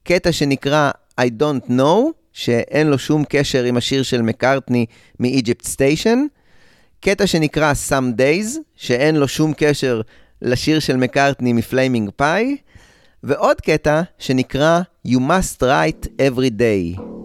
קטע שנקרא I don't know, שאין לו שום קשר עם השיר של מקארטני מ-Egypt Station, קטע שנקרא Some Days, שאין לו שום קשר לשיר של מקארטני מפליימינג פאי, ועוד קטע שנקרא You must write every day.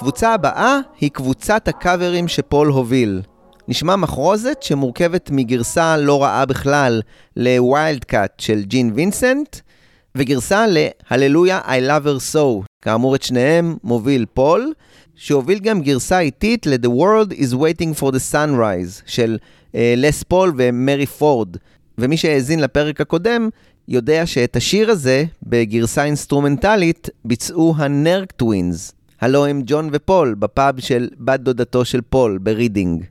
הקבוצה הבאה היא קבוצת הקאברים שפול הוביל. נשמע מחרוזת שמורכבת מגרסה לא רעה בכלל ל-Wild Cat של ג'ין וינסנט, וגרסה ל-Hallelujah I love her so. כאמור את שניהם מוביל פול, שהוביל גם גרסה איטית ל-The world is waiting for the sunrise של אה, לס פול ומרי פורד. ומי שהאזין לפרק הקודם, יודע שאת השיר הזה, בגרסה אינסטרומנטלית, ביצעו ה-Nerk Twins. הלא הם ג'ון ופול, בפאב של בת דודתו של פול, ברידינג.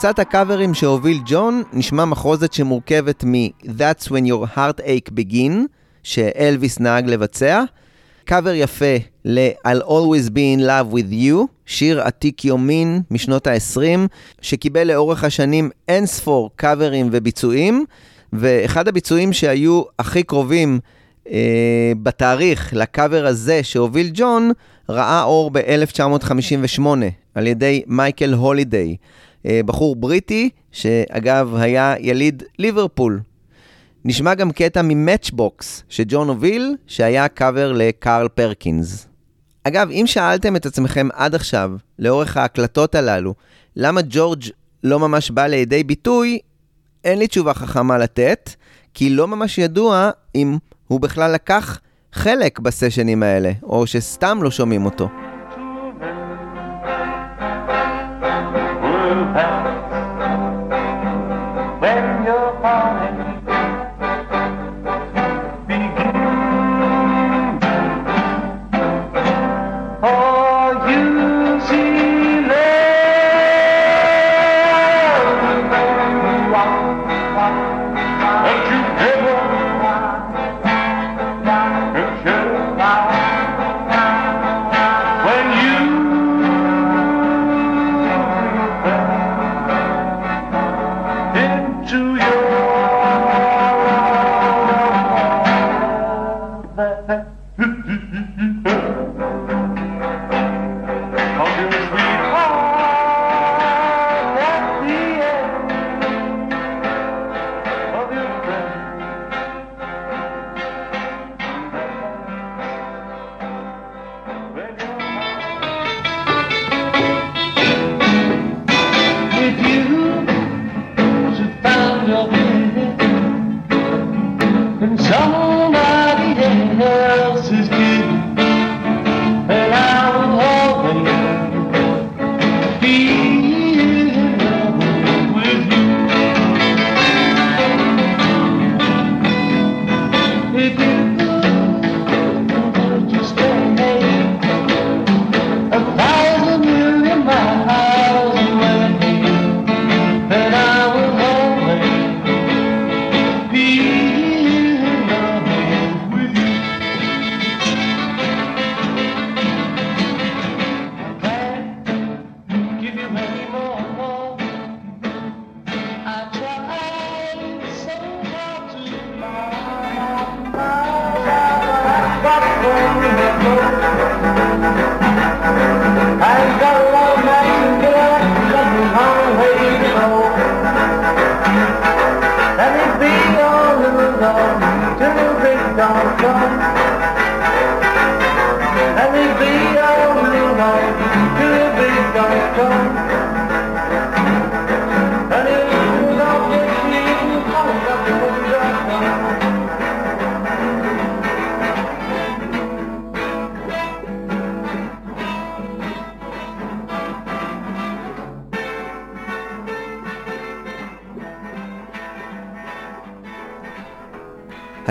בקבוצת הקאברים שהוביל ג'ון, נשמע מחרוזת שמורכבת מ-That's when your heartache begin, שאלוויס נהג לבצע, קאבר יפה ל-I'll always be in love with you, שיר עתיק יומין משנות ה-20, שקיבל לאורך השנים אין ספור קאברים וביצועים, ואחד הביצועים שהיו הכי קרובים אה, בתאריך לקאבר הזה שהוביל ג'ון, ראה אור ב-1958 על ידי מייקל הולידיי. אה, בחור בריטי, שאגב היה יליד ליברפול. נשמע גם קטע מ-Matchbox שג'ון הוביל, שהיה קאבר לקארל פרקינס. אגב, אם שאלתם את עצמכם עד עכשיו, לאורך ההקלטות הללו, למה ג'ורג' לא ממש בא לידי ביטוי, אין לי תשובה חכמה לתת, כי לא ממש ידוע אם הוא בכלל לקח חלק בסשנים האלה, או שסתם לא שומעים אותו. pass.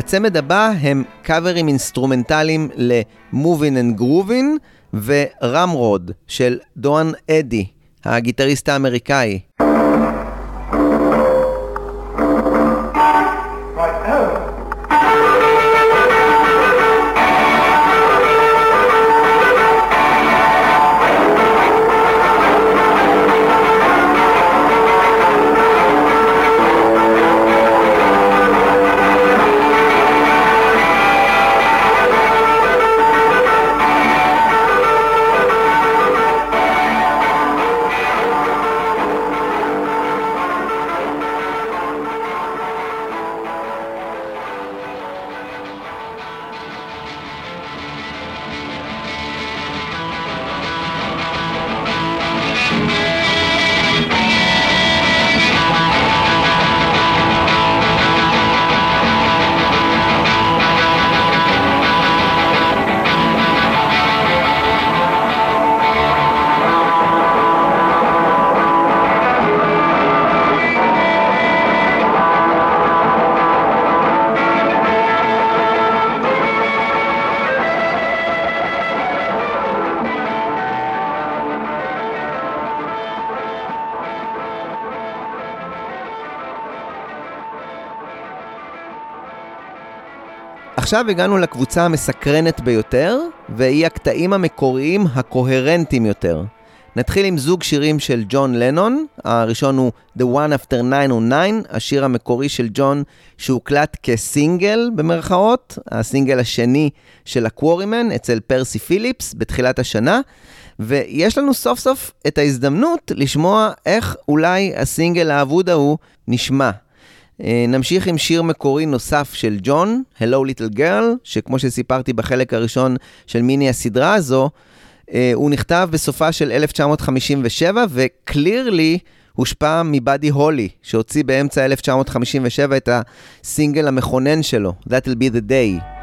הצמד הבא הם קאברים אינסטרומנטליים ל-Movin' and Groovin' ו-Ramrod של דואן אדי, הגיטריסט האמריקאי. עכשיו הגענו לקבוצה המסקרנת ביותר, והיא הקטעים המקוריים הקוהרנטיים יותר. נתחיל עם זוג שירים של ג'ון לנון, הראשון הוא The One After 909, השיר המקורי של ג'ון שהוקלט כסינגל במרכאות, הסינגל השני של הקוורימן אצל פרסי פיליפס בתחילת השנה, ויש לנו סוף סוף את ההזדמנות לשמוע איך אולי הסינגל האבוד ההוא נשמע. אה, נמשיך עם שיר מקורי נוסף של ג'ון, Hello Little Girl, שכמו שסיפרתי בחלק הראשון של מיני הסדרה הזו, אה, הוא נכתב בסופה של 1957, וקלירלי הושפע מבאדי הולי, שהוציא באמצע 1957 את הסינגל המכונן שלו, That'll be the day.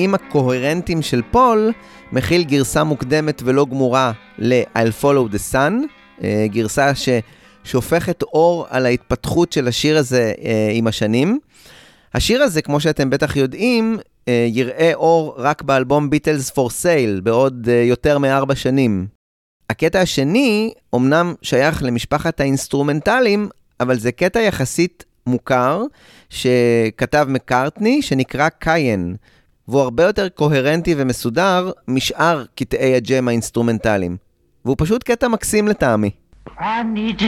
הקטעים הקוהרנטיים של פול מכיל גרסה מוקדמת ולא גמורה ל-I'll Follow the Sun, אה, גרסה ששופכת אור על ההתפתחות של השיר הזה אה, עם השנים. השיר הזה, כמו שאתם בטח יודעים, אה, יראה אור רק באלבום Beatles for Sale בעוד יותר מארבע שנים. הקטע השני אומנם שייך למשפחת האינסטרומנטלים, אבל זה קטע יחסית מוכר שכתב מקארטני, שנקרא Cayenne, והוא הרבה יותר קוהרנטי ומסודר משאר קטעי הג'ם האינסטרומנטליים. והוא פשוט קטע מקסים לטעמי. I need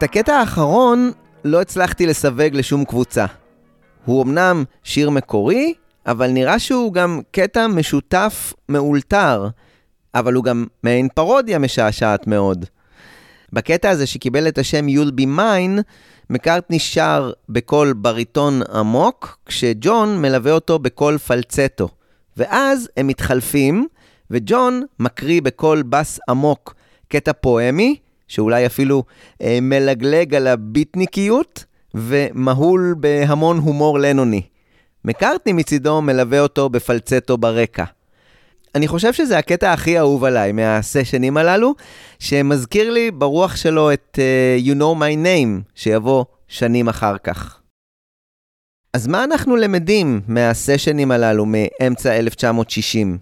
את הקטע האחרון לא הצלחתי לסווג לשום קבוצה. הוא אמנם שיר מקורי, אבל נראה שהוא גם קטע משותף מאולתר, אבל הוא גם מעין פרודיה משעשעת מאוד. בקטע הזה שקיבל את השם You'll Be Mine, מקארטני שר בקול בריטון עמוק, כשג'ון מלווה אותו בקול פלצטו. ואז הם מתחלפים, וג'ון מקריא בקול בס עמוק קטע פואמי, שאולי אפילו אה, מלגלג על הביטניקיות, ומהול בהמון הומור לנוני. מקארטני מצידו מלווה אותו בפלצטו ברקע. אני חושב שזה הקטע הכי אהוב עליי מהסשנים הללו, שמזכיר לי ברוח שלו את uh, You know my name, שיבוא שנים אחר כך. אז מה אנחנו למדים מהסשנים הללו מאמצע 1960?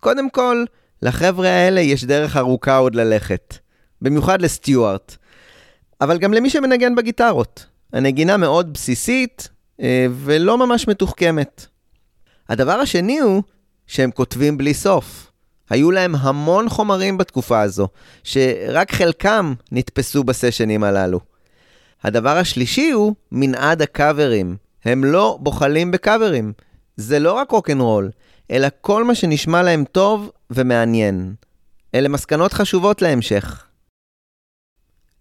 קודם כל, לחבר'ה האלה יש דרך ארוכה עוד ללכת. במיוחד לסטיוארט. אבל גם למי שמנגן בגיטרות. הנגינה מאוד בסיסית אה, ולא ממש מתוחכמת. הדבר השני הוא שהם כותבים בלי סוף. היו להם המון חומרים בתקופה הזו, שרק חלקם נתפסו בסשנים הללו. הדבר השלישי הוא מנעד הקאברים. הם לא בוחלים בקאברים. זה לא רק רוקנרול, אלא כל מה שנשמע להם טוב ומעניין. אלה מסקנות חשובות להמשך.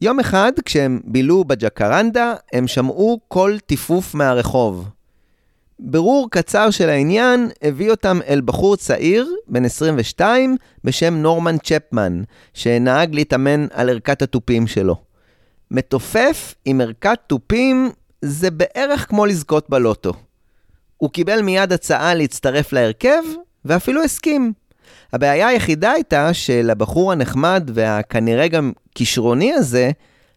יום אחד, כשהם בילו בג'קרנדה, הם שמעו קול טיפוף מהרחוב. בירור קצר של העניין הביא אותם אל בחור צעיר, בן 22, בשם נורמן צ'פמן, שנהג להתאמן על ערכת התופים שלו. מתופף עם ערכת תופים זה בערך כמו לזכות בלוטו. הוא קיבל מיד הצעה להצטרף להרכב, ואפילו הסכים. הבעיה היחידה הייתה שלבחור הנחמד והכנראה גם כישרוני הזה,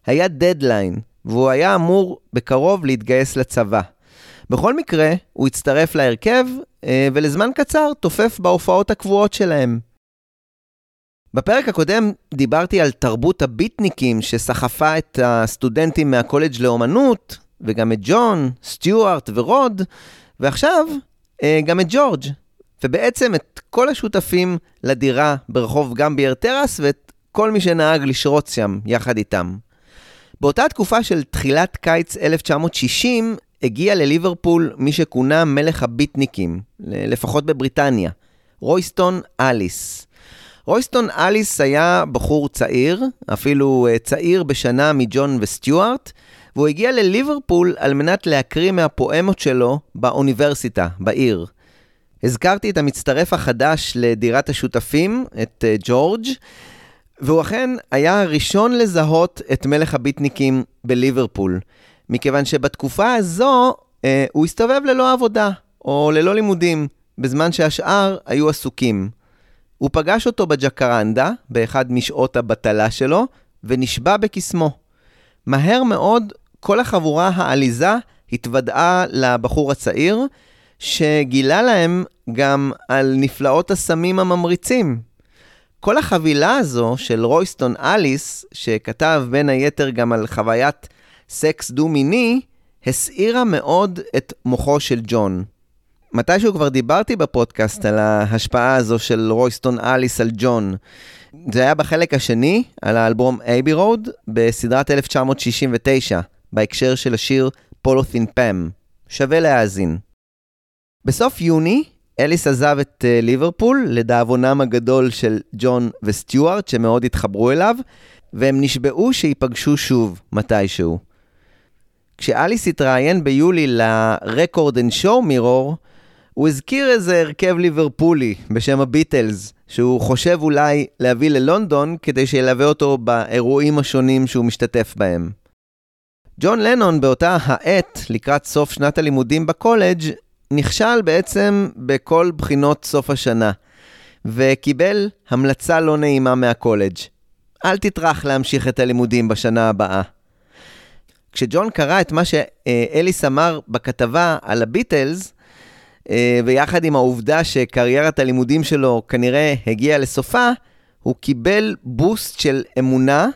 היה דדליין, והוא היה אמור בקרוב להתגייס לצבא. בכל מקרה, הוא הצטרף להרכב, אה, ולזמן קצר תופף בהופעות הקבועות שלהם. בפרק הקודם דיברתי על תרבות הביטניקים שסחפה את הסטודנטים מהקולג' לאומנות, וגם את ג'ון, סטיוארט ורוד, ועכשיו אה, גם את ג'ורג', ובעצם את כל השותפים לדירה ברחוב גמבייר טרס ואת כל מי שנהג לשרוץ שם יחד איתם. באותה תקופה של תחילת קיץ 1960, הגיע לליברפול מי שכונה מלך הביטניקים, לפחות בבריטניה, רויסטון אליס. רויסטון אליס היה בחור צעיר, אפילו אה, צעיר בשנה מג'ון וסטיוארט, והוא הגיע לליברפול על מנת להקריא מהפואמות שלו באוניברסיטה, בעיר. הזכרתי את המצטרף החדש לדירת השותפים, את אה, ג'ורג', והוא אכן היה הראשון לזהות את מלך הביטניקים בליברפול, מכיוון שבתקופה הזו אה, הוא הסתובב ללא עבודה, או ללא לימודים, בזמן שהשאר היו עסוקים. הוא פגש אותו בג'קרנדה, באחד משעות הבטלה שלו, ונשבע בקסמו. מהר מאוד, כל החבורה העליזה התוודעה לבחור הצעיר, שגילה להם גם על נפלאות הסמים הממריצים. כל החבילה הזו של רויסטון אליס, שכתב בין היתר גם על חוויית סקס דו-מיני, הסעירה מאוד את מוחו של ג'ון. מתישהו כבר דיברתי בפודקאסט על ההשפעה הזו של רויסטון אליס על ג'ון. זה היה בחלק השני, על האלבום אייבי רוד, בסדרת 1969, בהקשר של השיר פולות'ין פאם. שווה להאזין. בסוף יוני, אליס עזב את uh, ליברפול, לדאבונם הגדול של ג'ון וסטיוארט, שמאוד התחברו אליו, והם נשבעו שייפגשו שוב, מתישהו. כשאליס התראיין ביולי ל-Record and Show Mirror, הוא הזכיר איזה הרכב ליברפולי בשם הביטלס, שהוא חושב אולי להביא ללונדון כדי שילווה אותו באירועים השונים שהוא משתתף בהם. ג'ון לנון באותה העת, לקראת סוף שנת הלימודים בקולג', נכשל בעצם בכל בחינות סוף השנה, וקיבל המלצה לא נעימה מהקולג'. אל תטרח להמשיך את הלימודים בשנה הבאה. כשג'ון קרא את מה שאליס אמר בכתבה על הביטלס, אה, ויחד עם העובדה שקריירת הלימודים שלו כנראה הגיעה לסופה, הוא קיבל בוסט של אמונה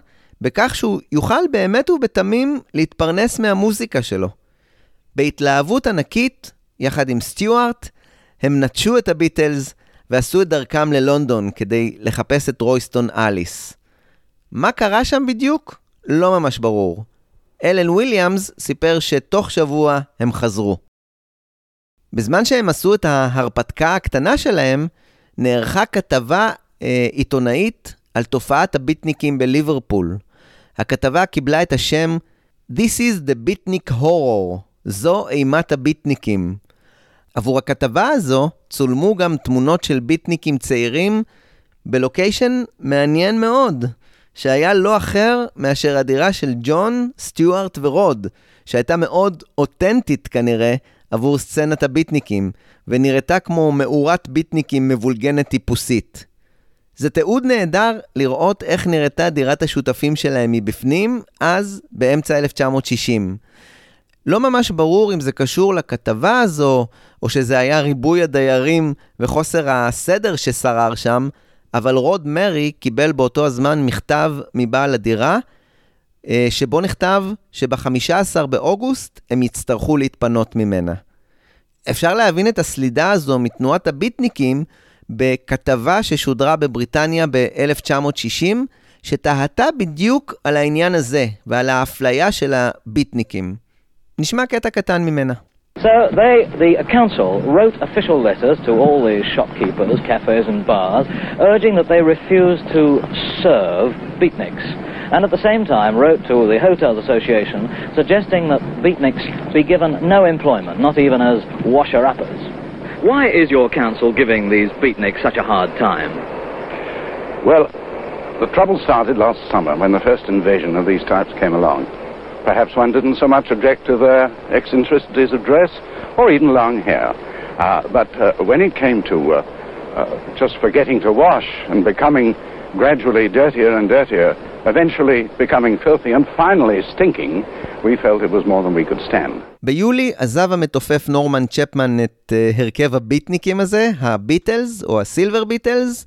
בכך שהוא יוכל באמת ובתמים להתפרנס מהמוזיקה שלו. בהתלהבות ענקית, יחד עם סטיוארט, הם נטשו את הביטלס ועשו את דרכם ללונדון כדי לחפש את רויסטון אליס. מה קרה שם בדיוק? לא ממש ברור. אלן וויליאמס סיפר שתוך שבוע הם חזרו. בזמן שהם עשו את ההרפתקה הקטנה שלהם, נערכה כתבה אה, עיתונאית על תופעת הביטניקים בליברפול. הכתבה קיבלה את השם This is the Beatnik Horror, זו אימת הביטניקים. עבור הכתבה הזו צולמו גם תמונות של ביטניקים צעירים בלוקיישן מעניין מאוד, שהיה לא אחר מאשר הדירה של ג'ון, סטיוארט ורוד, שהייתה מאוד אותנטית כנראה עבור סצנת הביטניקים, ונראתה כמו מאורת ביטניקים מבולגנת טיפוסית. זה תיעוד נהדר לראות איך נראתה דירת השותפים שלהם מבפנים, אז, באמצע 1960. לא ממש ברור אם זה קשור לכתבה הזו, או שזה היה ריבוי הדיירים וחוסר הסדר ששרר שם, אבל רוד מרי קיבל באותו הזמן מכתב מבעל הדירה, אה, שבו נכתב שב-15 באוגוסט הם יצטרכו להתפנות ממנה. אפשר להבין את הסלידה הזו מתנועת הביטניקים בכתבה ששודרה בבריטניה ב-1960, שתהתה בדיוק על העניין הזה ועל האפליה של הביטניקים. נשמע קטע קטן ממנה. So they, the council wrote official letters to all the shopkeepers, cafes and bars, urging that they refuse to serve beatniks. And at the same time wrote to the Hotels Association suggesting that beatniks be given no employment, not even as washer-uppers. Why is your council giving these beatniks such a hard time? Well, the trouble started last summer when the first invasion of these types came along. Perhaps one didn't so much object to their eccentricities of dress or even long hair. Uh, but uh, when it came to uh, uh, just forgetting to wash and becoming gradually dirtier and dirtier, eventually becoming filthy and finally stinking, we felt it was more than we could stand. ביולי עזב המתופף נורמן צ'פמן את uh, הרכב הביטניקים הזה, הביטלס או הסילבר ביטלס,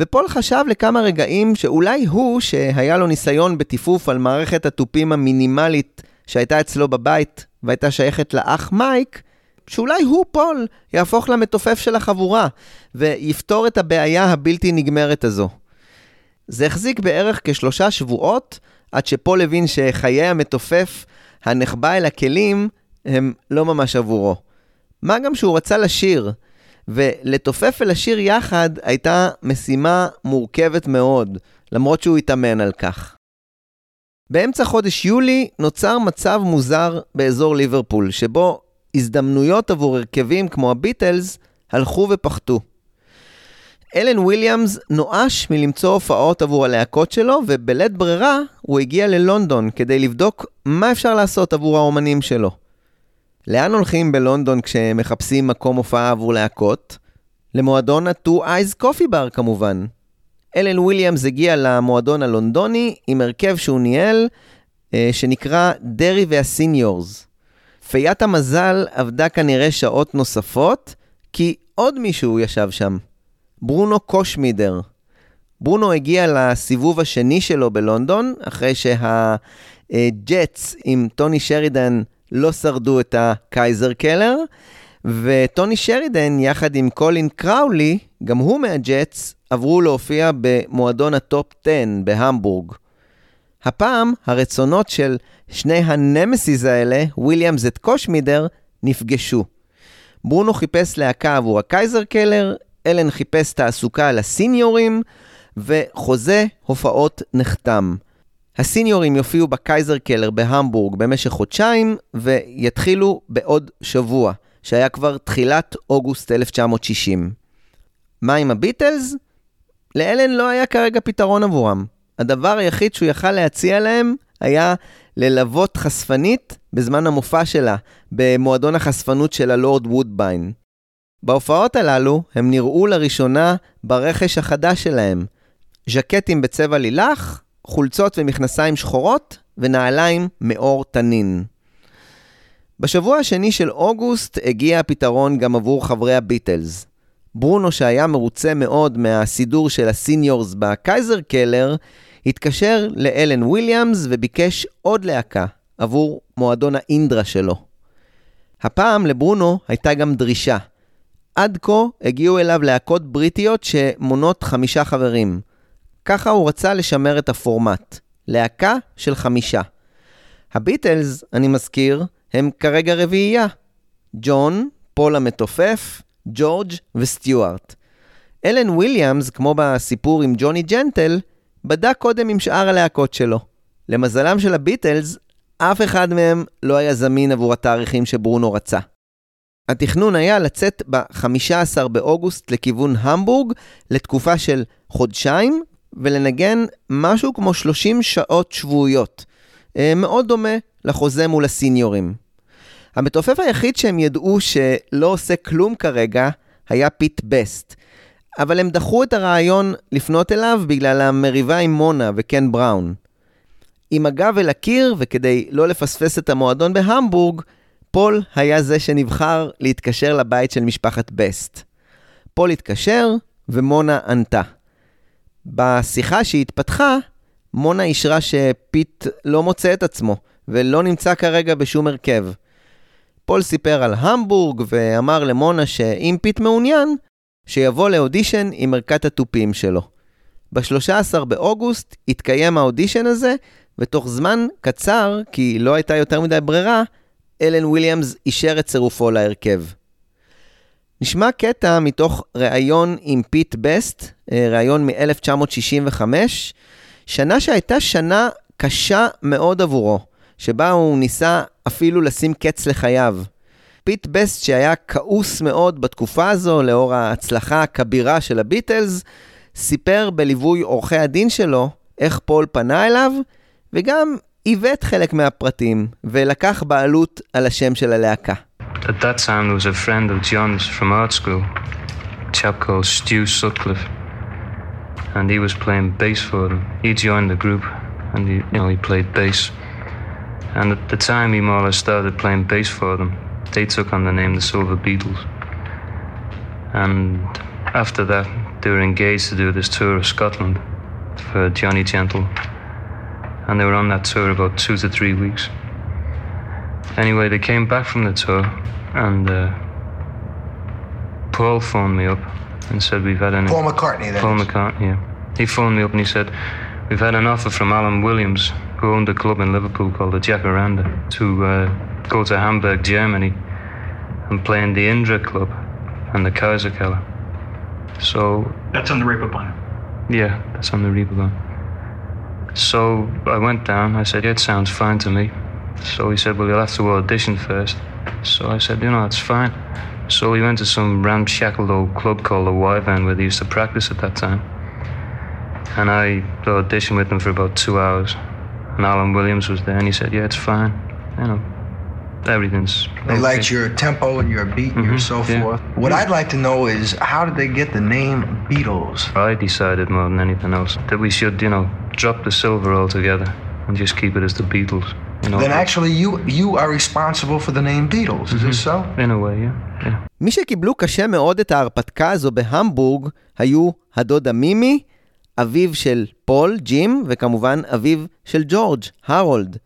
ופול חשב לכמה רגעים שאולי הוא, שהיה לו ניסיון בטיפוף על מערכת התופים המינימלית שהייתה אצלו בבית והייתה שייכת לאח מייק, שאולי הוא, פול, יהפוך למתופף של החבורה ויפתור את הבעיה הבלתי נגמרת הזו. זה החזיק בערך כשלושה שבועות עד שפול הבין שחיי המתופף הנחבא אל הכלים הם לא ממש עבורו. מה גם שהוא רצה לשיר, ולתופף ולשיר יחד הייתה משימה מורכבת מאוד, למרות שהוא התאמן על כך. באמצע חודש יולי נוצר מצב מוזר באזור ליברפול, שבו הזדמנויות עבור הרכבים כמו הביטלס הלכו ופחתו. אלן וויליאמס נואש מלמצוא הופעות עבור הלהקות שלו, ובלית ברירה הוא הגיע ללונדון כדי לבדוק מה אפשר לעשות עבור האומנים שלו. לאן הולכים בלונדון כשמחפשים מקום הופעה עבור להקות? למועדון ה- Two I's Coffee Bar כמובן. אלן וויליאמס הגיע למועדון הלונדוני עם הרכב שהוא ניהל, אה, שנקרא דרי והסיניורס. פיית המזל עבדה כנראה שעות נוספות, כי עוד מישהו ישב שם. ברונו קושמידר. ברונו הגיע לסיבוב השני שלו בלונדון, אחרי שהג'טס עם טוני שרידן לא שרדו את הקייזר קלר, וטוני שרידן יחד עם קולין קראולי, גם הוא מהג'טס, עברו להופיע במועדון ה-Top 10 בהמבורג. הפעם הרצונות של שני הנמסיס האלה, וויליאמס את קושמידר, נפגשו. ברונו חיפש להקה עבור הקייזר קלר, אלן חיפש תעסוקה לסיניורים, וחוזה הופעות נחתם. הסיניורים יופיעו בקייזר קלר בהמבורג במשך חודשיים, ויתחילו בעוד שבוע, שהיה כבר תחילת אוגוסט 1960. מה עם הביטלס? לאלן לא היה כרגע פתרון עבורם. הדבר היחיד שהוא יכל להציע להם היה ללוות חשפנית בזמן המופע שלה, במועדון החשפנות של הלורד וודביין. בהופעות הללו הם נראו לראשונה ברכש החדש שלהם. ז'קטים בצבע לילך, חולצות ומכנסיים שחורות ונעליים מאור תנין. בשבוע השני של אוגוסט הגיע הפתרון גם עבור חברי הביטלס. ברונו, שהיה מרוצה מאוד מהסידור של הסיניורס בקייזר קלר, התקשר לאלן וויליאמס וביקש עוד להקה עבור מועדון האינדרה שלו. הפעם לברונו הייתה גם דרישה. עד כה הגיעו אליו להקות בריטיות שמונות חמישה חברים. ככה הוא רצה לשמר את הפורמט. להקה של חמישה. הביטלס, אני מזכיר, הם כרגע רביעייה. ג'ון, פול המתופף, ג'ורג' וסטיוארט. אלן וויליאמס, כמו בסיפור עם ג'וני ג'נטל, בדק קודם עם שאר הלהקות שלו. למזלם של הביטלס, אף אחד מהם לא היה זמין עבור התאריכים שברונו רצה. התכנון היה לצאת ב-15 באוגוסט לכיוון המבורג לתקופה של חודשיים ולנגן משהו כמו 30 שעות שבועיות. אה, מאוד דומה לחוזה מול הסיניורים. המתופף היחיד שהם ידעו שלא עושה כלום כרגע היה פיט בסט, אבל הם דחו את הרעיון לפנות אליו בגלל המריבה עם מונה וקן בראון. עם הגב אל הקיר, וכדי לא לפספס את המועדון בהמבורג, פול היה זה שנבחר להתקשר לבית של משפחת בסט. פול התקשר, ומונה ענתה. בשיחה שהתפתחה, מונה אישרה שפיט לא מוצא את עצמו, ולא נמצא כרגע בשום הרכב. פול סיפר על המבורג, ואמר למונה שאם פיט מעוניין, שיבוא לאודישן עם ערכת התופים שלו. ב-13 באוגוסט התקיים האודישן הזה, ותוך זמן קצר, כי לא הייתה יותר מדי ברירה, אלן וויליאמס אישר את צירופו להרכב. נשמע קטע מתוך ראיון עם פיט בסט, ראיון מ-1965, שנה שהייתה שנה קשה מאוד עבורו, שבה הוא ניסה אפילו לשים קץ לחייו. פיט בסט, שהיה כעוס מאוד בתקופה הזו, לאור ההצלחה הכבירה של הביטלס, סיפר בליווי עורכי הדין שלו איך פול פנה אליו, וגם עיוות חלק מהפרטים, ולקח בעלות על השם של הלהקה. At that time there was a friend of John's from art school, a chap called Stu Sutcliffe, and he was playing bass for them. He joined the group, and he, you know, he played bass. And at the time he more or less started playing bass for them, they took on the name the Silver Beatles. And after that, they were engaged to do this tour of Scotland for Johnny Gentle. And they were on that tour about two to three weeks. Anyway, they came back from the tour, and uh, Paul phoned me up and said, We've had an. Paul McCartney, that Paul is. McCartney, yeah. He phoned me up and he said, We've had an offer from Alan Williams, who owned a club in Liverpool called the Jacaranda to uh, go to Hamburg, Germany, and play in the Indra Club and the Kaiserkeller. So That's on the Reeperbahn. yeah, that's on the Reeperbahn. So I went down. I said, "Yeah, it sounds fine to me." So he said, "Well, you'll have to audition first. So I said, "You know, it's fine." So we went to some ramshackle old club called the Wyvern where they used to practice at that time. And I auditioned with them for about two hours. And Alan Williams was there, and he said, "Yeah, it's fine. You know, everything's." They okay." liked your tempo and your beat and your Mhm, so yeah. forth. What I'd like to know is how did they get the name Beatles? I decided more than anything else that we should, you know, drop the silver altogether and just keep it as the Beatles. You know, Then actually you you are responsible for the name Beatles. Is this so? in a way, yeah, yeah. מי שקיבלו קשה מאוד את ההרפתקה הזו בהמבורג היו הדודה מימי, אביו של פול, ג'ים, וכמובן אביו של ג'ורג', הרולד.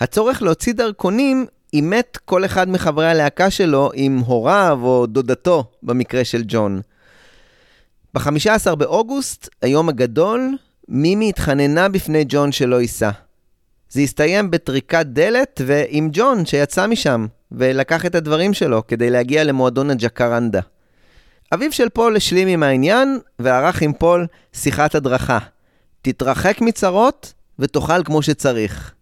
הצורך להוציא דרכונים אימת כל אחד מחברי הלהקה שלו עם הוריו או דודתו, במקרה של ג'ון. ב-15 באוגוסט, היום הגדול, מימי התחננה בפני ג'ון שלא ייסע. זה הסתיים בטריקת דלת ועם ג'ון שיצא משם ולקח את הדברים שלו כדי להגיע למועדון הג'קרנדה. אביו של פול השלים עם העניין וערך עם פול שיחת הדרכה. תתרחק מצרות ותאכל כמו שצריך.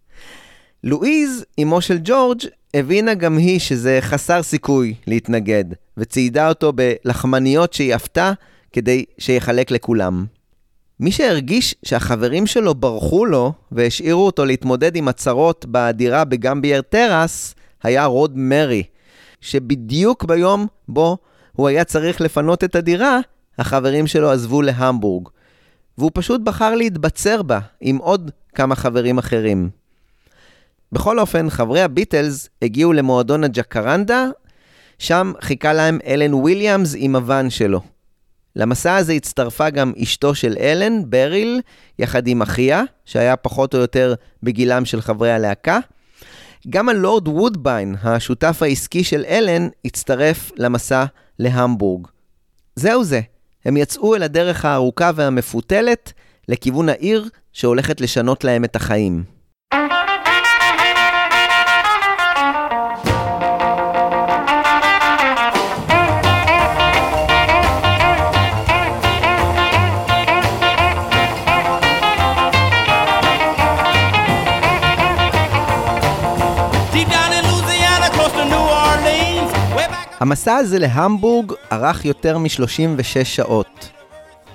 לואיז, אמו של ג'ורג', הבינה גם היא שזה חסר סיכוי להתנגד, וציידה אותו בלחמניות שהיא אפתה כדי שיחלק לכולם. מי שהרגיש שהחברים שלו ברחו לו והשאירו אותו להתמודד עם הצרות בדירה בגמבייר טרס, היה רוד מרי, שבדיוק ביום בו הוא היה צריך לפנות את הדירה, החברים שלו עזבו להמבורג. והוא פשוט בחר להתבצר בה עם עוד כמה חברים אחרים. בכל אופן, חברי הביטלס הגיעו למועדון הג'קרנדה, שם חיכה להם אלן וויליאמס עם הוואן שלו. למסע הזה הצטרפה גם אשתו של אלן, בריל, יחד עם אחיה, שהיה פחות או יותר בגילם של חברי הלהקה. גם הלורד וודביין, השותף העסקי של אלן, הצטרף למסע להמבורג. זהו זה, הם יצאו אל הדרך הארוכה והמפותלת לכיוון העיר שהולכת לשנות להם את החיים. המסע הזה להמבורג ארך יותר מ-36 שעות.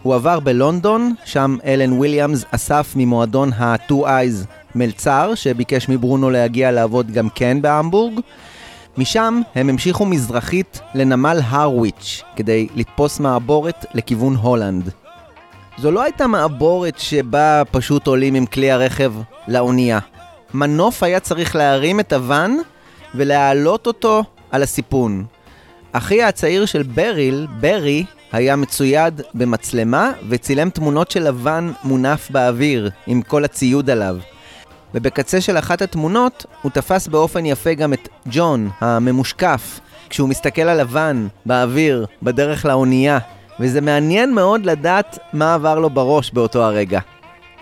הוא עבר בלונדון, שם אלן וויליאמס אסף ממועדון ה-Two Eyes מלצר, שביקש מברונו להגיע לעבוד גם כן בהמבורג. משם הם המשיכו מזרחית לנמל הרוויץ', כדי לתפוס מעבורת לכיוון הולנד. זו לא הייתה מעבורת שבה פשוט עולים עם כלי הרכב לאונייה. מנוף היה צריך להרים את הוואן ולהעלות אותו על הסיפון. אחי הצעיר של בריל, ברי, היה מצויד במצלמה וצילם תמונות של לבן מונף באוויר עם כל הציוד עליו. ובקצה של אחת התמונות הוא תפס באופן יפה גם את ג'ון הממושקף כשהוא מסתכל על לבן באוויר בדרך לאונייה וזה מעניין מאוד לדעת מה עבר לו בראש באותו הרגע.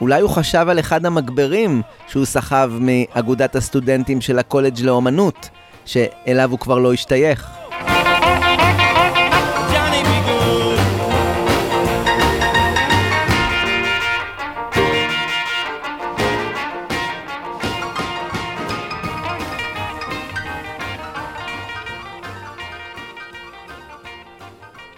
אולי הוא חשב על אחד המגברים שהוא סחב מאגודת הסטודנטים של הקולג' לאומנות, שאליו הוא כבר לא השתייך.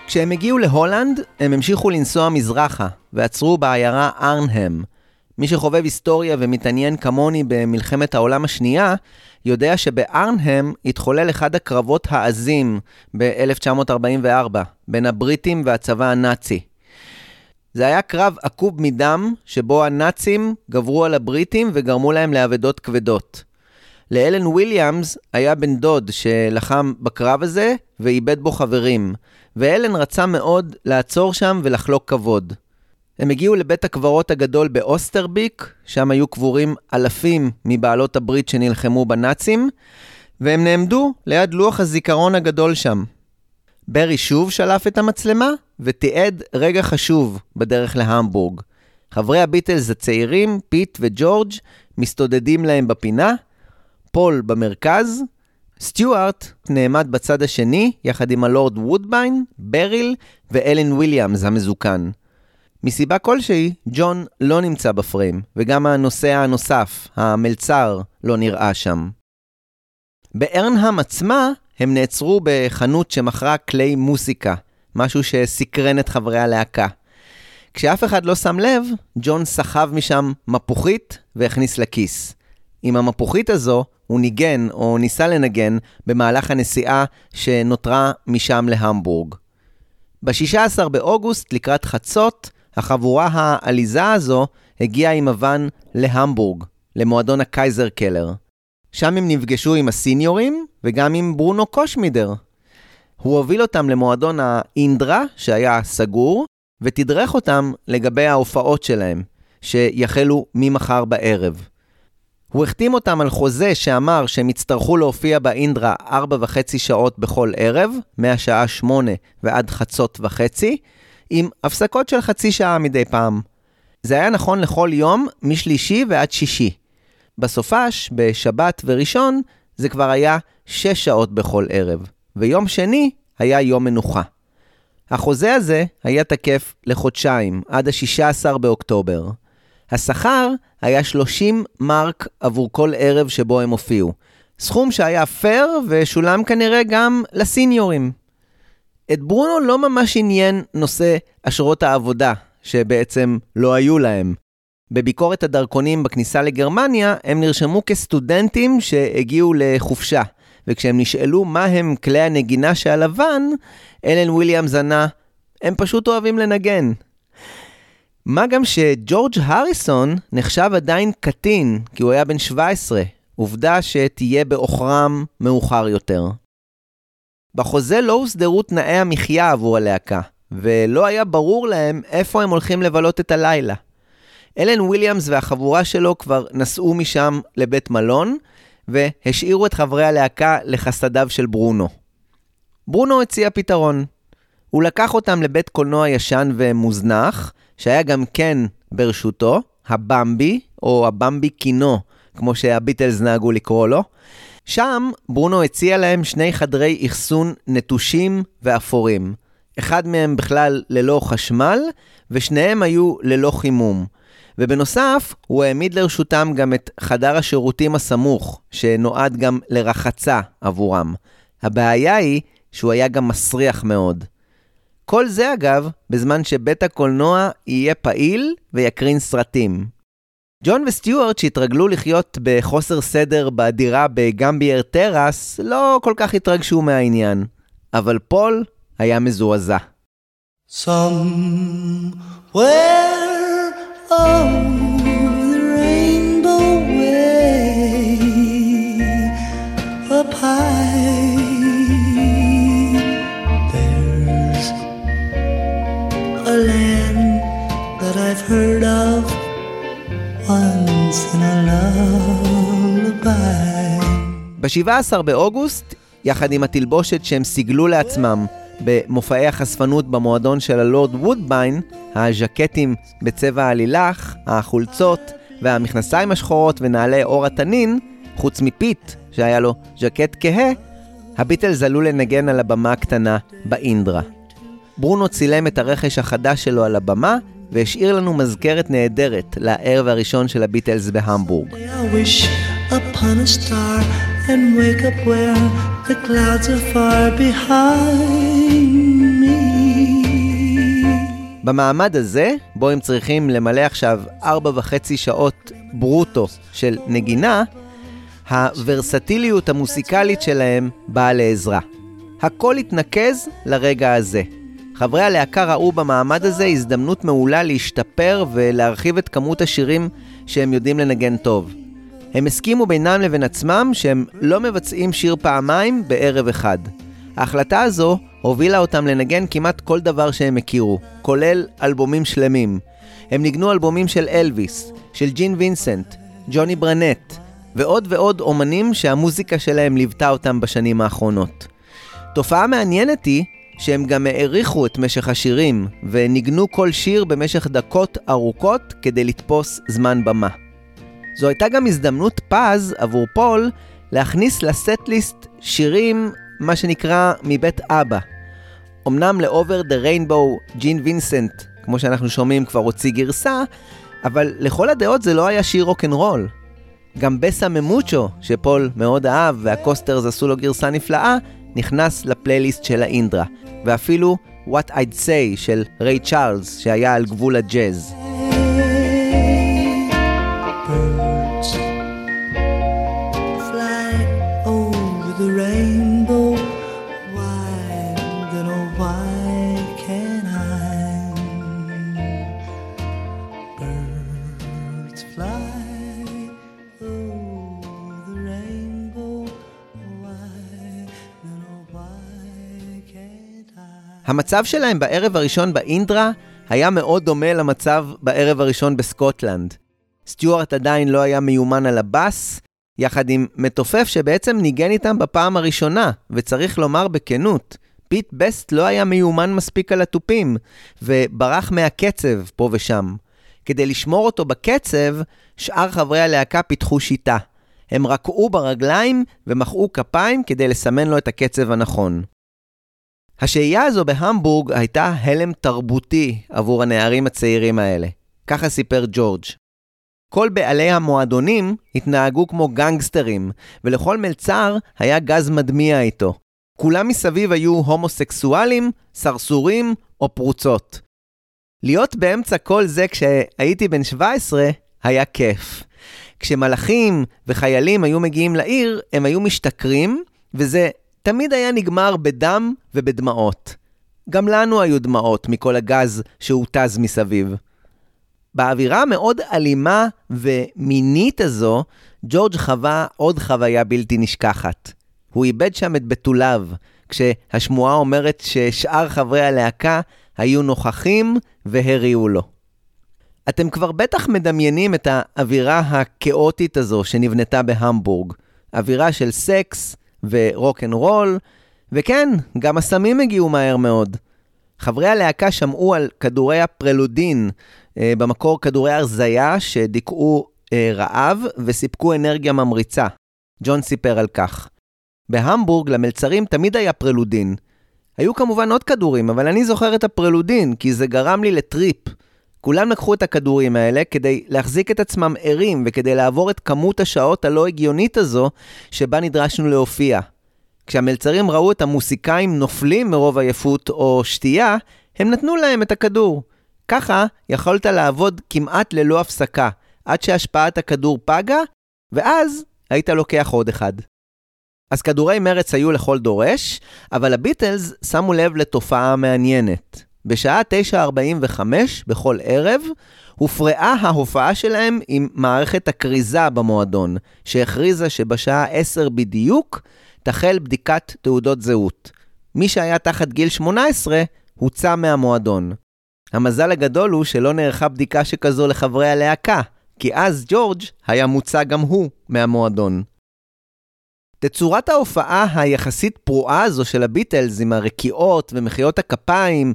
כשהם הגיעו להולנד, הם המשיכו לנסוע מזרחה, ועצרו בעיירה ארנהם. מי שחובב היסטוריה ומתעניין כמוני במלחמת העולם השנייה, יודע שבארנהם התחולל אחד הקרבות העזים ב-1944, בין הבריטים והצבא הנאצי. זה היה קרב עקוב מדם, שבו הנאצים גברו על הבריטים וגרמו להם לאבדות כבדות. לאלן וויליאמס היה בן דוד שלחם בקרב הזה ואיבד בו חברים, ואלן רצה מאוד לעצור שם ולחלוק כבוד. הם הגיעו לבית הקברות הגדול באוסטרביק, שם היו קבורים אלפים מבעלות הברית שנלחמו בנאצים, והם נעמדו ליד לוח הזיכרון הגדול שם. ברי שוב שלף את המצלמה ותיעד רגע חשוב בדרך להמבורג. חברי הביטלס הצעירים, פיט וג'ורג', מסתודדים להם בפינה, פול במרכז, סטיוארט נעמד בצד השני, יחד עם הלורד וודביין, בריל ואלן וויליאמס המזוקן. מסיבה כלשהי, ג'ון לא נמצא בפריים, וגם הנוסע הנוסף, המלצר, לא נראה שם. בארנהאם עצמה, הם נעצרו בחנות שמכרה כלי מוסיקה, משהו שסקרן את חברי הלהקה. כשאף אחד לא שם לב, ג'ון סחב משם מפוחית והכניס לכיס. עם המפוחית הזו, הוא ניגן, או ניסה לנגן, במהלך הנסיעה שנותרה משם להמבורג. ב-16 באוגוסט, לקראת חצות, החבורה העליזה הזו הגיעה עם אבן להמבורג, למועדון הקייזר קלר. שם הם נפגשו עם הסיניורים וגם עם ברונו קושמידר. הוא הוביל אותם למועדון האינדרה, שהיה סגור, ותדרך אותם לגבי ההופעות שלהם, שיחלו ממחר בערב. הוא החתים אותם על חוזה שאמר שהם יצטרכו להופיע באינדרה ארבע וחצי שעות בכל ערב, מהשעה שמונה ועד חצות וחצי, עם הפסקות של חצי שעה מדי פעם. זה היה נכון לכל יום, משלישי ועד שישי. בסופש, בשבת וראשון, זה כבר היה שש שעות בכל ערב, ויום שני היה יום מנוחה. החוזה הזה היה תקף לחודשיים, עד ה-16 באוקטובר. השכר היה 30 מרק עבור כל ערב שבו הם הופיעו. סכום שהיה פייר ושולם כנראה גם לסיניורים. את ברונו לא ממש עניין נושא אשרות העבודה, שבעצם לא היו להם. בביקורת הדרכונים בכניסה לגרמניה, הם נרשמו כסטודנטים שהגיעו לחופשה, וכשהם נשאלו מה הם כלי הנגינה שהלבן, אלן וויליאמס ענה, הם פשוט אוהבים לנגן. מה גם שג'ורג' הריסון נחשב עדיין קטין, כי הוא היה בן 17, עובדה שתהיה בעוכרם מאוחר יותר. בחוזה לא הוסדרו תנאי המחיה עבור הלהקה, ולא היה ברור להם איפה הם הולכים לבלות את הלילה. אלן וויליאמס והחבורה שלו כבר נסעו משם לבית מלון, והשאירו את חברי הלהקה לחסדיו של ברונו. ברונו הציע פתרון. הוא לקח אותם לבית קולנוע ישן ומוזנח, שהיה גם כן ברשותו, הבמבי, או הבמבי קינו, כמו שהביטלס נהגו לקרוא לו. שם ברונו הציע להם שני חדרי אחסון נטושים ואפורים. אחד מהם בכלל ללא חשמל, ושניהם היו ללא חימום. ובנוסף, הוא העמיד לרשותם גם את חדר השירותים הסמוך, שנועד גם לרחצה עבורם. הבעיה היא שהוא היה גם מסריח מאוד. כל זה אגב, בזמן שבית הקולנוע יהיה פעיל ויקרין סרטים. ג'ון וסטיוארט שהתרגלו לחיות בחוסר סדר בדירה בגמבייר טרס, לא כל כך התרגשו מהעניין. אבל פול היה מזועזע. Somewhere over ב-17 באוגוסט, יחד עם התלבושת שהם סיגלו לעצמם במופעי החשפנות במועדון של הלורד וודביין, הז'קטים בצבע הלילך, החולצות והמכנסיים השחורות ונעלי אור התנין, חוץ מפיט, שהיה לו ז'קט כהה, הביטלס עלו לנגן על הבמה הקטנה באינדרה. ברונו צילם את הרכש החדש שלו על הבמה, והשאיר לנו מזכרת נהדרת לערב הראשון של הביטלס בהמבורג. במעמד הזה, בו הם צריכים למלא עכשיו ארבע וחצי שעות ברוטו של נגינה, הוורסטיליות המוסיקלית שלהם באה לעזרה. הכל התנקז לרגע הזה. חברי הלהקה ראו במעמד הזה הזדמנות מעולה להשתפר ולהרחיב את כמות השירים שהם יודעים לנגן טוב. הם הסכימו בינם לבין עצמם שהם לא מבצעים שיר פעמיים בערב אחד. ההחלטה הזו הובילה אותם לנגן כמעט כל דבר שהם הכירו, כולל אלבומים שלמים. הם ניגנו אלבומים של אלוויס, של ג'ין וינסנט, ג'וני ברנט, ועוד ועוד אומנים שהמוזיקה שלהם ליוותה אותם בשנים האחרונות. תופעה מעניינת היא שהם גם העריכו את משך השירים, וניגנו כל שיר במשך דקות ארוכות כדי לתפוס זמן במה. זו הייתה גם הזדמנות פז עבור פול להכניס לסט-ליסט שירים, מה שנקרא, מבית אבא. אמנם ל-Over the Rainbow, ג'ין וינסנט, כמו שאנחנו שומעים, כבר הוציא גרסה, אבל לכל הדעות זה לא היה שיר רוקנרול. גם בסה ממוצ'ו, שפול מאוד אהב והקוסטרס עשו לו גרסה נפלאה, נכנס לפלייליסט של האינדרה. ואפילו What I'd Say של ריי צ'ארלס, שהיה על גבול הג'אז. המצב שלהם בערב הראשון באינדרה היה מאוד דומה למצב בערב הראשון בסקוטלנד. סטיוארט עדיין לא היה מיומן על הבאס, יחד עם מתופף שבעצם ניגן איתם בפעם הראשונה, וצריך לומר בכנות, פיט בסט לא היה מיומן מספיק על התופים, וברח מהקצב פה ושם. כדי לשמור אותו בקצב, שאר חברי הלהקה פיתחו שיטה. הם רקעו ברגליים ומחאו כפיים כדי לסמן לו את הקצב הנכון. השהייה הזו בהמבורג הייתה הלם תרבותי עבור הנערים הצעירים האלה. ככה סיפר ג'ורג'. כל בעלי המועדונים התנהגו כמו גנגסטרים, ולכל מלצר היה גז מדמיע איתו. כולם מסביב היו הומוסקסואלים, סרסורים או פרוצות. להיות באמצע כל זה כשהייתי בן 17 היה כיף. כשמלאכים וחיילים היו מגיעים לעיר, הם היו משתכרים, וזה תמיד היה נגמר בדם ובדמעות. גם לנו היו דמעות מכל הגז שהותז מסביב. באווירה המאוד אלימה ומינית הזו, ג'ורג' חווה עוד חוויה בלתי נשכחת. הוא איבד שם את בתוליו, כשהשמועה אומרת ששאר חברי הלהקה היו נוכחים והריעו לו. אתם כבר בטח מדמיינים את האווירה הכאוטית הזו שנבנתה בהמבורג. אווירה של סקס ורוק אנד רול, וכן, גם הסמים הגיעו מהר מאוד. חברי הלהקה שמעו על כדורי הפרלודין, אה, במקור כדורי הרזייה שדיכאו אה, רעב וסיפקו אנרגיה ממריצה. ג'ון סיפר על כך. בהמבורג למלצרים תמיד היה פרלודין. היו כמובן עוד כדורים, אבל אני זוכר את הפרלודין, כי זה גרם לי לטריפ. כולם לקחו את הכדורים האלה כדי להחזיק את עצמם ערים וכדי לעבור את כמות השעות הלא הגיונית הזו שבה נדרשנו להופיע. כשהמלצרים ראו את המוסיקאים נופלים מרוב עייפות או שתייה, הם נתנו להם את הכדור. ככה יכולת לעבוד כמעט ללא הפסקה, עד שהשפעת הכדור פגה, ואז היית לוקח עוד אחד. אז כדורי מרץ היו לכל דורש, אבל הביטלס שמו לב לתופעה מעניינת. בשעה 9.45 בכל ערב, הופרעה ההופעה שלהם עם מערכת הכריזה במועדון, שהכריזה שבשעה 10 בדיוק תחל בדיקת תעודות זהות. מי שהיה תחת גיל 18 הוצא מהמועדון. המזל הגדול הוא שלא נערכה בדיקה שכזו לחברי הלהקה, כי אז ג'ורג' היה מוצא גם הוא מהמועדון. תצורת ההופעה היחסית פרועה הזו של הביטלס עם הרקיעות ומחיאות הכפיים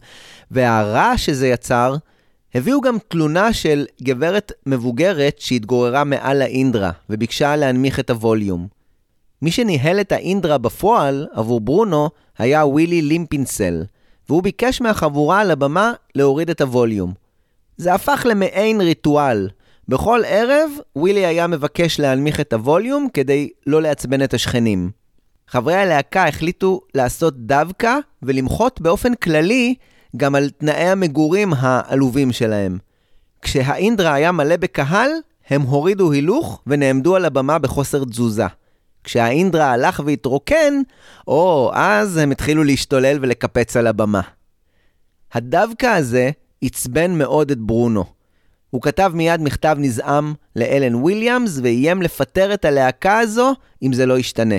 והרעש שזה יצר, הביאו גם תלונה של גברת מבוגרת שהתגוררה מעל האינדרה וביקשה להנמיך את הווליום. מי שניהל את האינדרה בפועל עבור ברונו היה ווילי לימפינסל, והוא ביקש מהחבורה על הבמה להוריד את הווליום. זה הפך למעין ריטואל. בכל ערב ווילי היה מבקש להנמיך את הווליום כדי לא לעצבן את השכנים. חברי הלהקה החליטו לעשות דווקא ולמחות באופן כללי גם על תנאי המגורים העלובים שלהם. כשהאינדרה היה מלא בקהל, הם הורידו הילוך ונעמדו על הבמה בחוסר תזוזה. כשהאינדרה הלך והתרוקן, או, אז הם התחילו להשתולל ולקפץ על הבמה. הדווקא הזה עצבן מאוד את ברונו. הוא כתב מיד מכתב נזעם לאלן וויליאמס ואיים לפטר את הלהקה הזו אם זה לא ישתנה.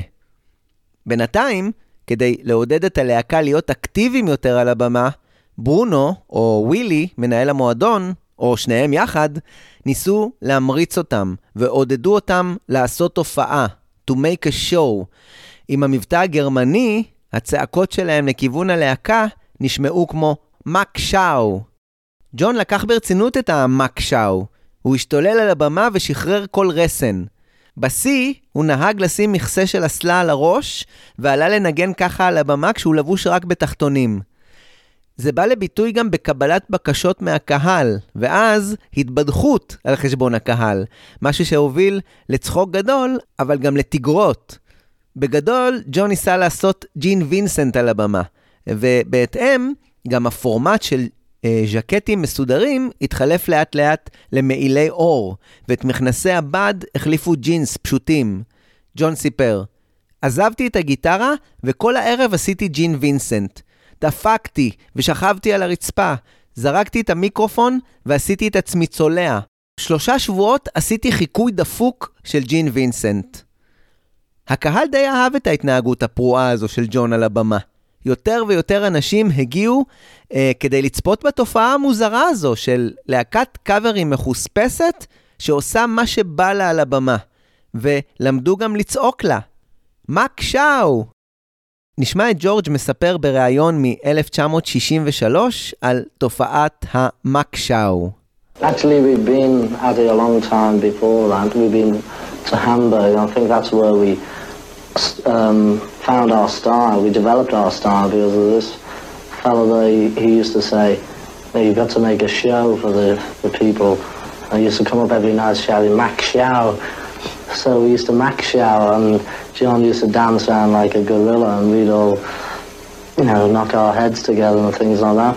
בינתיים, כדי לעודד את הלהקה להיות אקטיביים יותר על הבמה, ברונו, או ווילי, מנהל המועדון, או שניהם יחד, ניסו להמריץ אותם, ועודדו אותם לעשות הופעה, to make a show. עם המבטא הגרמני, הצעקות שלהם לכיוון הלהקה נשמעו כמו מאק שאו. ג'ון לקח ברצינות את המאק שאו. הוא השתולל על הבמה ושחרר כל רסן. בשיא, הוא נהג לשים מכסה של אסלה על הראש, ועלה לנגן ככה על הבמה כשהוא לבוש רק בתחתונים. זה בא לביטוי גם בקבלת בקשות מהקהל, ואז התבדחות על חשבון הקהל, משהו שהוביל לצחוק גדול, אבל גם לתגרות. בגדול, ג'ון ניסה לעשות ג'ין וינסנט על הבמה, ובהתאם, גם הפורמט של אה, ז'קטים מסודרים התחלף לאט לאט למעילי אור, ואת מכנסי הבד החליפו ג'ינס פשוטים. ג'ון סיפר, עזבתי את הגיטרה, וכל הערב עשיתי ג'ין וינסנט. דפקתי ושכבתי על הרצפה, זרקתי את המיקרופון ועשיתי את עצמי צולע. שלושה שבועות עשיתי חיקוי דפוק של ג'ין וינסנט. הקהל די אהב את ההתנהגות הפרועה הזו של ג'ון על הבמה. יותר ויותר אנשים הגיעו אה, כדי לצפות בתופעה המוזרה הזו של להקת קאברים מחוספסת שעושה מה שבא לה על הבמה, ולמדו גם לצעוק לה. מאק שאו! נשמע את ג'ורג' מספר בריאיון מ-1963 על תופעת המאק שאו. Actually, we've been at it a long time before that. We've been to Hamburg. I think that's where we um, found our style. We developed our style because of this fellow there. He used to say, hey, you've got to make a show for the, the people. I used to come up every night shouting, Mac Show. So we used to Mac Show, and John used to dance around like a gorilla, and we'd all, you know, knock our heads together and things like that.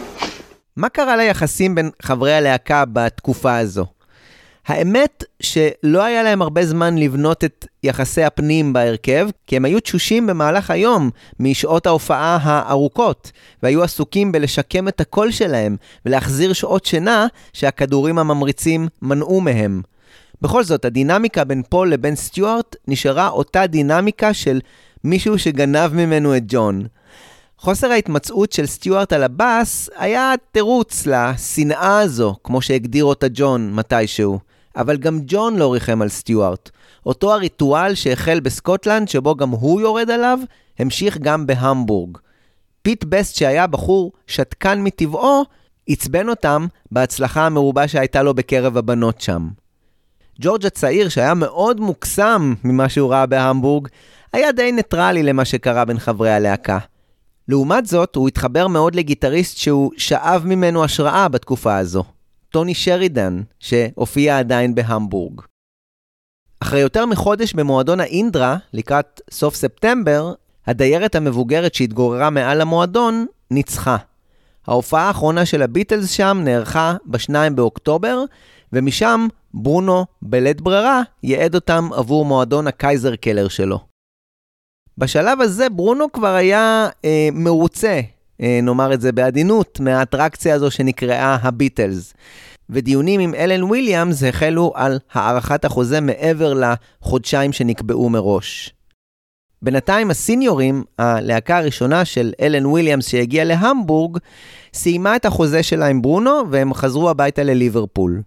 מה קרה ליחסים בין חברי הלהקה בתקופה הזו? האמת שלא היה להם הרבה זמן לבנות את יחסי הפנים בהרכב, כי הם היו תשושים במהלך היום משעות ההופעה הארוכות, והיו עסוקים בלשקם את הקול שלהם ולהחזיר שעות שינה שהכדורים הממריצים מנעו מהם. בכל זאת, הדינמיקה בין פול לבין סטיוארט נשארה אותה דינמיקה של מישהו שגנב ממנו את ג'ון. חוסר ההתמצאות של סטיוארט על הבאס היה תירוץ לשנאה הזו, כמו שהגדיר אותה ג'ון מתישהו. אבל גם ג'ון לא ריחם על סטיוארט. אותו הריטואל שהחל בסקוטלנד, שבו ג'ון היה יורד עליו, המשיך גם בהמבורג. פיט בסט, שהיה בחור שתקן מטבעו, עצבן אותם בהצלחה המרובה שהייתה לו בקרב הבנות שם. ג'ורג' הצעיר, שהיה מאוד מוקסם ממה שהוא ראה בהמבורג, היה די ניטרלי למה שקרה בין חברי הלהקה. לעומת זאת, הוא התחבר מאוד לגיטריסט שהוא שאב ממנו השראה בתקופה הזו, טוני שרידן, שהופיע עדיין בהמבורג. אחרי יותר מחודש במועדון האינדרה, לקראת סוף ספטמבר, הדיירת המבוגרת שהתגוררה מעל המועדון ניצחה. ההופעה האחרונה של הביטלס שם נערכה ב-2 באוקטובר, ומשם ברונו, בלית ברירה, ייעד אותם עבור מועדון הקייזר קלר שלו. בשלב הזה ברונו כבר היה אה, מרוצה, אה, נאמר את זה בעדינות, מהאטרקציה הזו שנקראה הביטלס. ודיונים עם אלן וויליאמס החלו על הארכת החוזה מעבר לחודשיים שנקבעו מראש. בינתיים הסיניורים, הלהקה הראשונה של אלן וויליאמס שהגיעה להמבורג, סיימה את החוזה שלה עם ברונו והם חזרו הביתה לליברפול.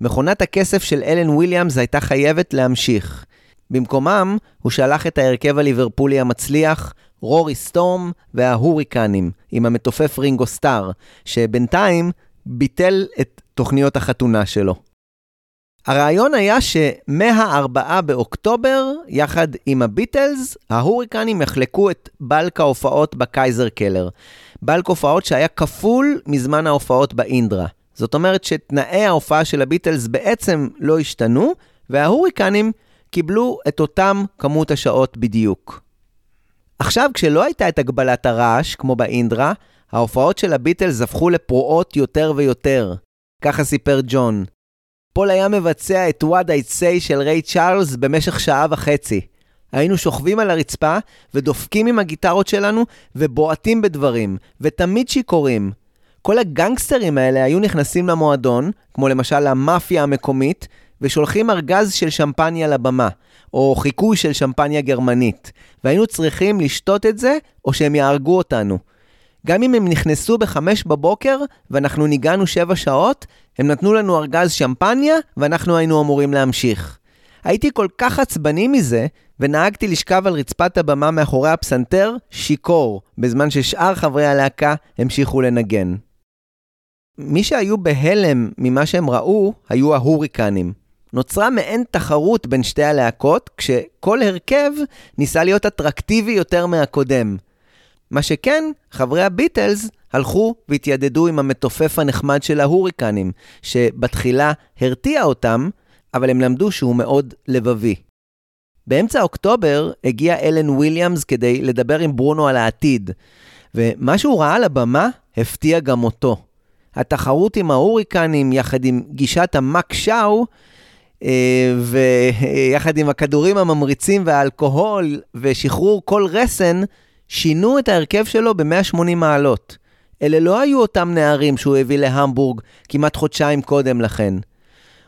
מכונת הכסף של אלן וויליאמס הייתה חייבת להמשיך. במקומם, הוא שלח את ההרכב הליברפולי המצליח, רורי סטורם וההוריקנים, עם המתופף רינגו סטאר, שבינתיים ביטל את תוכניות החתונה שלו. הרעיון היה שמה-4 באוקטובר, יחד עם הביטלס, ההוריקנים יחלקו את בלוק ההופעות בקייזר קלר. בלוק הופעות שהיה כפול מזמן ההופעות באינדרה. זאת אומרת שתנאי ההופעה של הביטלס בעצם לא השתנו, וההוריקנים קיבלו את אותם כמות השעות בדיוק. עכשיו, כשלא הייתה את הגבלת הרעש, כמו באינדרה, ההופעות של הביטלס הפכו לפרועות יותר ויותר. ככה סיפר ג'ון. פול היה מבצע את What I'd Say של ריי צ'ארלס במשך שעה וחצי. היינו שוכבים על הרצפה ודופקים עם הגיטרות שלנו ובועטים בדברים, ותמיד שיכורים. כל הגנגסטרים האלה היו נכנסים למועדון, כמו למשל המאפיה המקומית, ושולחים ארגז של שמפניה לבמה, או חיקוי של שמפניה גרמנית, והיינו צריכים לשתות את זה, או שהם יהרגו אותנו. גם אם הם נכנסו בחמש בבוקר, ואנחנו ניגענו שבע שעות, הם נתנו לנו ארגז שמפניה, ואנחנו היינו אמורים להמשיך. הייתי כל כך עצבני מזה, ונהגתי לשכב על רצפת הבמה מאחורי הפסנתר, שיכור, בזמן ששאר חברי הלהקה המשיכו לנגן. מי שהיו בהלם ממה שהם ראו, היו ההוריקנים. נוצרה מעין תחרות בין שתי הלהקות, כשכל הרכב ניסה להיות אטרקטיבי יותר מהקודם. מה שכן, חברי הביטלס הלכו והתיידדו עם המתופף הנחמד של ההוריקנים, שבתחילה הרתיע אותם, אבל הם למדו שהוא מאוד לבבי. באמצע אוקטובר הגיע אלן וויליאמס כדי לדבר עם ברונו על העתיד, ומה שהוא ראה על הבמה הפתיע גם אותו. התחרות עם ההוריקנים יחד עם גישת המק שאו, אה, ויחד עם הכדורים הממריצים והאלכוהול ושחרור כל רסן, שינו את ההרכב שלו ב-180 מעלות. אלה לא היו אותם נערים שהוא הביא להמבורג כמעט חודשיים קודם לכן.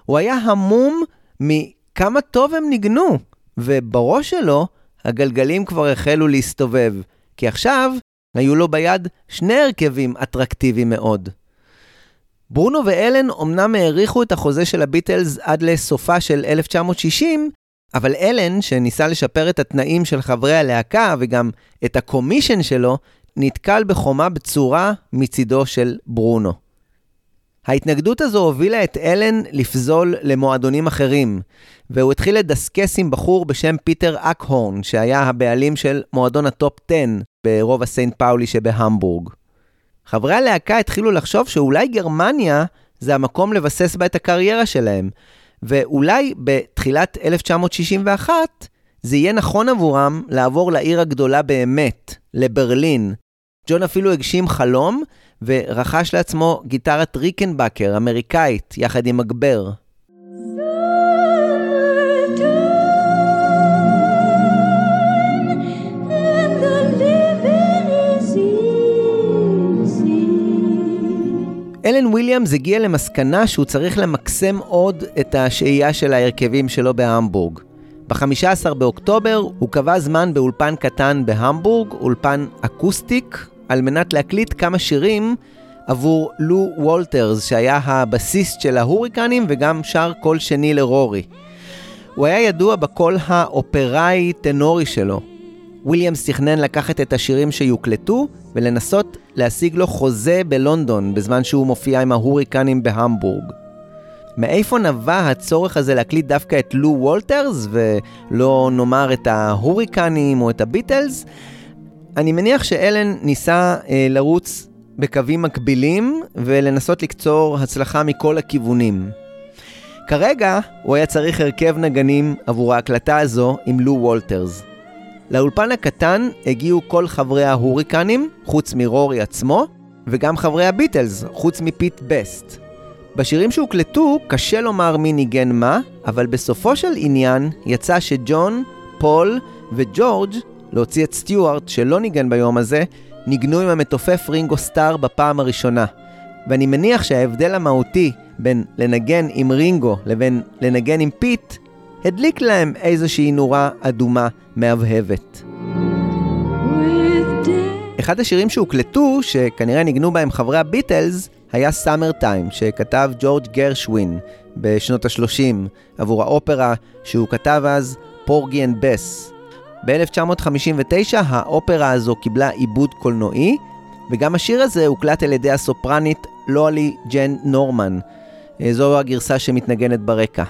הוא היה המום מכמה טוב הם ניגנו, ובראש שלו הגלגלים כבר החלו להסתובב, כי עכשיו היו לו ביד שני הרכבים אטרקטיביים מאוד. ברונו ואלן אמנם האריכו את החוזה של הביטלס עד לסופה של 1960, אבל אלן, שניסה לשפר את התנאים של חברי הלהקה וגם את הקומישן שלו, נתקל בחומה בצורה מצידו של ברונו. ההתנגדות הזו הובילה את אלן לפזול למועדונים אחרים, והוא התחיל לדסקס עם בחור בשם פיטר אקהורן, שהיה הבעלים של מועדון הטופ 10 ברובע סנט פאולי שבהמבורג. חברי הלהקה התחילו לחשוב שאולי גרמניה זה המקום לבסס בה את הקריירה שלהם, ואולי בתחילת 1961 זה יהיה נכון עבורם לעבור לעיר הגדולה באמת, לברלין. ג'ון אפילו הגשים חלום ורכש לעצמו גיטרת ריקנבקר אמריקאית יחד עם מגבר. אלן וויליאמס הגיע למסקנה שהוא צריך למקסם עוד את השהייה של ההרכבים שלו בהמבורג. ב-15 באוקטובר הוא קבע זמן באולפן קטן בהמבורג, אולפן אקוסטיק, על מנת להקליט כמה שירים עבור לו וולטרס, שהיה הבסיסט של ההוריקנים וגם שר קול שני לרורי. הוא היה ידוע בקול האופראי טנורי שלו. וויליאמס תכנן לקחת את השירים שיוקלטו ולנסות להשיג לו חוזה בלונדון בזמן שהוא מופיע עם ההוריקנים בהמבורג. מאיפה נבע הצורך הזה להקליט דווקא את לו וולטרס ולא נאמר את ההוריקנים או את הביטלס? אני מניח שאלן ניסה אה, לרוץ בקווים מקבילים ולנסות לקצור הצלחה מכל הכיוונים. כרגע הוא היה צריך הרכב נגנים עבור ההקלטה הזו עם לו וולטרס. לאולפן הקטן הגיעו כל חברי ההוריקנים, חוץ מרורי עצמו, וגם חברי הביטלס, חוץ מפיט בסט. בשירים שהוקלטו קשה לומר מי ניגן מה, אבל בסופו של עניין יצא שג'ון, פול וג'ורג', להוציא את סטיוארט שלא ניגן ביום הזה, ניגנו עם המתופף רינגו סטאר בפעם הראשונה. ואני מניח שההבדל המהותי בין לנגן עם רינגו לבין לנגן עם פיט, הדליק להם איזושהי נורה אדומה מהבהבת. אחד השירים שהוקלטו, שכנראה ניגנו בהם חברי הביטלס, היה Summertime, שכתב ג'ורג' גרשווין בשנות ה-30 עבור האופרה שהוא כתב אז, Porgy and Bess. ב-1959 האופרה הזו קיבלה עיבוד קולנועי, וגם השיר הזה הוקלט על ידי הסופרנית לואלי ג'ן נורמן. זו הגרסה שמתנגנת ברקע.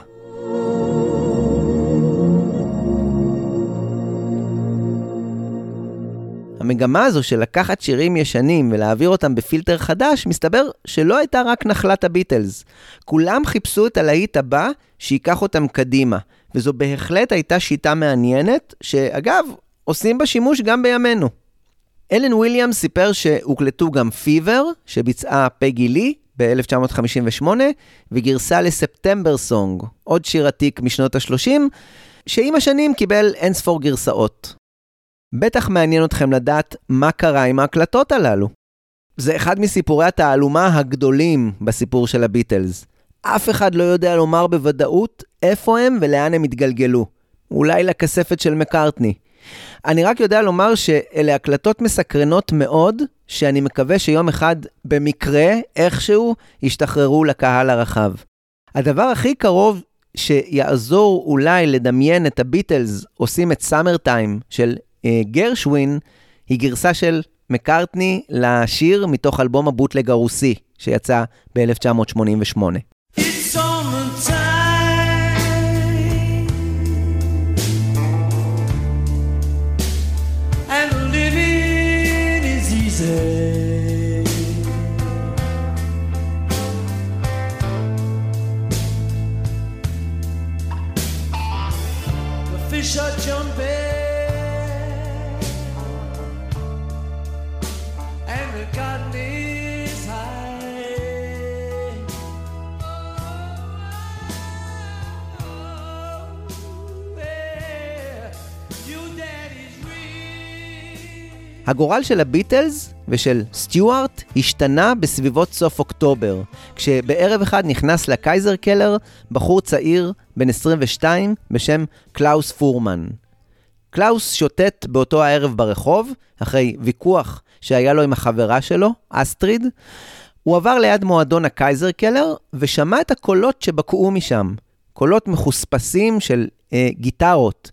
המגמה הזו של לקחת שירים ישנים ולהעביר אותם בפילטר חדש, מסתבר שלא הייתה רק נחלת הביטלס. כולם חיפשו את הלהיט הבא שייקח אותם קדימה, וזו בהחלט הייתה שיטה מעניינת, שאגב, עושים בה שימוש גם בימינו. אלן וויליאמס סיפר שהוקלטו גם פיבר, שביצעה פגי לי ב-1958, וגרסה לספטמבר סונג, עוד שיר עתיק משנות ה-30, שעם השנים קיבל אינספור גרסאות. בטח מעניין אתכם לדעת מה קרה עם ההקלטות הללו. זה אחד מסיפורי התעלומה הגדולים בסיפור של הביטלס. אף אחד לא יודע לומר בוודאות איפה הם ולאן הם התגלגלו. אולי לכספת של מקארטני. אני רק יודע לומר שאלה הקלטות מסקרנות מאוד, שאני מקווה שיום אחד, במקרה, איכשהו, ישתחררו לקהל הרחב. הדבר הכי קרוב שיעזור אולי לדמיין את הביטלס עושים את סאמר טיים של גרשווין, היא גרסה של מקארטני לשיר מתוך אלבום הבוטלג הרוסי, שיצא ב-1988. הגורל של הביטלס ושל סטיוארט השתנה בסביבות סוף אוקטובר, כשבערב אחד נכנס לקייזר קלר בחור צעיר בן 22 בשם קלאוס פורמן. קלאוס שוטט באותו הערב ברחוב, אחרי ויכוח שהיה לו עם החברה שלו, אסטריד. הוא עבר ליד מועדון הקייזר קלר ושמע את הקולות שבקעו משם. קולות מחוספסים של אה, גיטרות,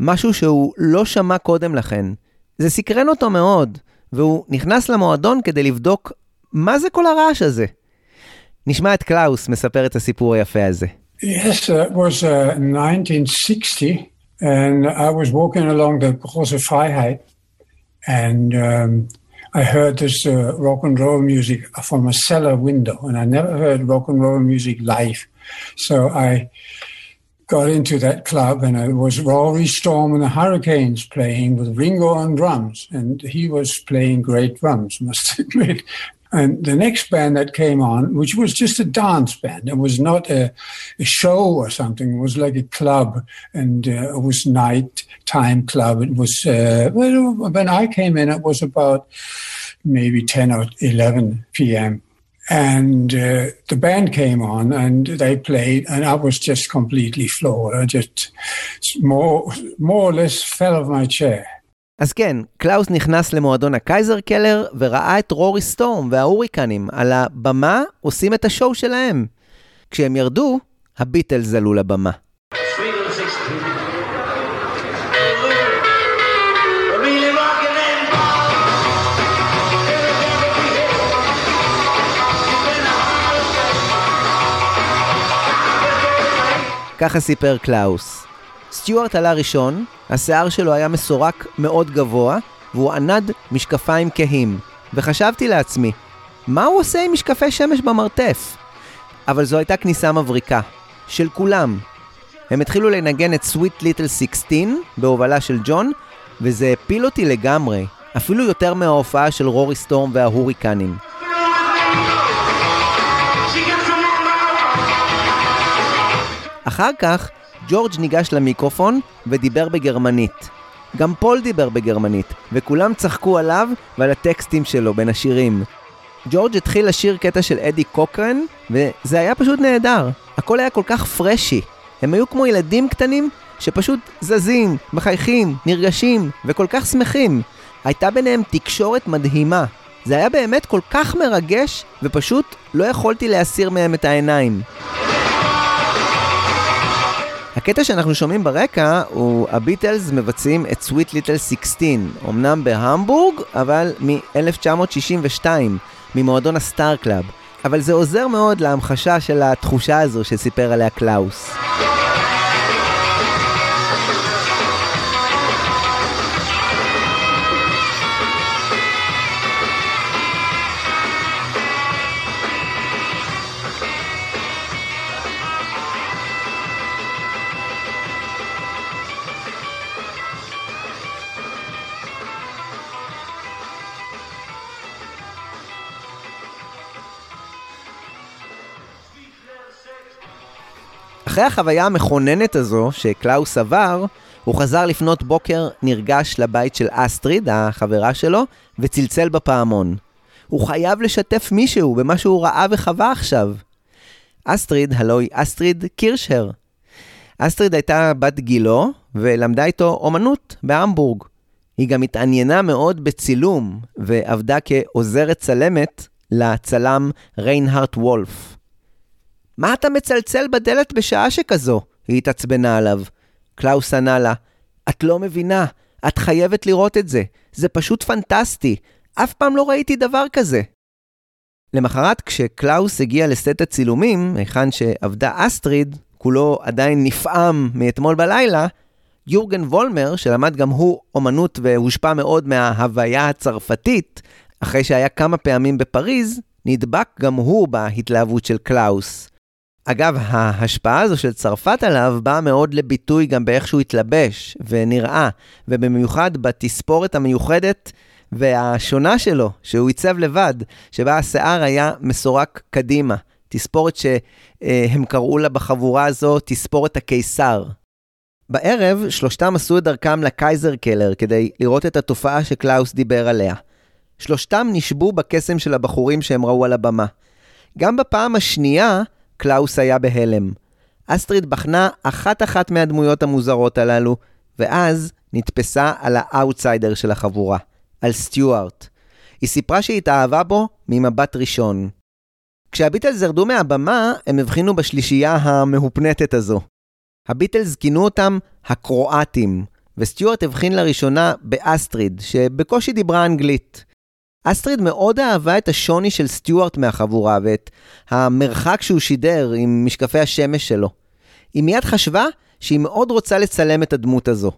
משהו שהוא לא שמע קודם לכן. זה סקרן אותו מאוד, והוא נכנס למועדון כדי לבדוק מה זה כל הרעש הזה. נשמע את קלאוס מספר את הסיפור היפה הזה. Yes, that was uh, 1960, and I was walking along the Große Freiheit, and um, I heard this uh, rock and roll music from a cellar window, and I never heard rock and roll music live. So I got into that club, and it was Rory Storm and the Hurricanes playing with Ringo on drums, and he was playing great drums, must admit. And the next band that came on, which was just a dance band, it was not a, a show or something. It was like a club, and uh, it was night time club. It was uh, well, when I came in, it was about maybe ten or eleven p.m. And uh, the band came on, and they played, and I was just completely floored. I just more, more or less fell off my chair. אז כן, קלאוס נכנס למועדון הקייזר קלר וראה את רורי סטורם וההוריקנים על הבמה עושים את ה show שלהם. כשהם ירדו, הביטלס עלו לבמה. ככה סיפר קלאוס. סטיוארט עלה ראשון, השיער שלו היה מסורק מאוד גבוה, והוא ענד משקפיים כהים. וחשבתי לעצמי, מה הוא עושה עם משקפי שמש במרתף? אבל זו הייתה כניסה מבריקה. של כולם. הם התחילו לנגן את Sweet Little 16 בהובלה של ג'ון, וזה הפיל אותי לגמרי, אפילו יותר מההופעה של רורי סטורם וההוריקנים. אחר כך, ג'ורג' ניגש למיקרופון ודיבר בגרמנית. גם פול דיבר בגרמנית, וכולם צחקו עליו ועל הטקסטים שלו בין השירים. ג'ורג' התחיל לשיר קטע של אדי קוקרן, וזה היה פשוט נהדר. הכל היה כל כך פרשי. הם היו כמו ילדים קטנים שפשוט זזים, מחייכים, נרגשים, וכל כך שמחים. הייתה ביניהם תקשורת מדהימה. זה היה באמת כל כך מרגש, ופשוט לא יכולתי להסיר מהם את העיניים. הקטע שאנחנו שומעים ברקע הוא הביטלס מבצעים את Sweet Little 16, אמנם בהמבורג, אבל מ-1962, ממועדון הסטאר קלאב. אבל זה עוזר מאוד להמחשה של התחושה הזו שסיפר עליה קלאוס. אחרי החוויה המכוננת הזו שקלאוס עבר, הוא חזר לפנות בוקר נרגש לבית של אסטריד, החברה שלו, וצלצל בפעמון. הוא חייב לשתף מישהו במה שהוא ראה וחווה עכשיו. אסטריד, הלוא היא אסטריד קירשר. אסטריד הייתה בת גילו, ולמדה איתו אומנות בהמבורג. היא גם התעניינה מאוד בצילום, ועבדה כעוזרת צלמת לצלם ריינהארט וולף. מה אתה מצלצל בדלת בשעה שכזו? היא התעצבנה עליו. קלאוס ענה לה, את לא מבינה, את חייבת לראות את זה. זה פשוט פנטסטי. אף פעם לא ראיתי דבר כזה. למחרת, כשקלאוס הגיע לסט הצילומים, היכן שעבדה אסטריד, כולו עדיין נפעם מאתמול בלילה, יורגן וולמר, שלמד גם הוא אומנות והושפע מאוד מההוויה הצרפתית, אחרי שהיה כמה פעמים בפריז, נדבק גם הוא בהתלהבות של קלאוס. אגב, ההשפעה הזו של צרפת עליו באה מאוד לביטוי גם באיך שהוא התלבש ונראה, ובמיוחד בתספורת המיוחדת והשונה שלו, שהוא עיצב לבד, שבה השיער היה מסורק קדימה. תספורת שהם קראו לה בחבורה הזו תספורת הקיסר. בערב, שלושתם עשו את דרכם לקייזר קלר כדי לראות את התופעה שקלאוס דיבר עליה. שלושתם נשבו בקסם של הבחורים שהם ראו על הבמה. גם בפעם השנייה, קלאוס היה בהלם. אסטריד בחנה אחת-אחת מהדמויות המוזרות הללו, ואז נתפסה על האאוטסיידר של החבורה, על סטיוארט. היא סיפרה שהיא התאהבה בו ממבט ראשון. כשהביטלס ירדו מהבמה, הם הבחינו בשלישייה המהופנטת הזו. הביטלס כינו אותם הקרואטים, וסטיוארט הבחין לראשונה באסטריד, שבקושי דיברה אנגלית. אסטריד מאוד אהבה את השוני של סטיוארט מהחבורה ואת המרחק שהוא שידר עם משקפי השמש שלו. היא מיד חשבה שהיא מאוד רוצה לצלם את הדמות הזו.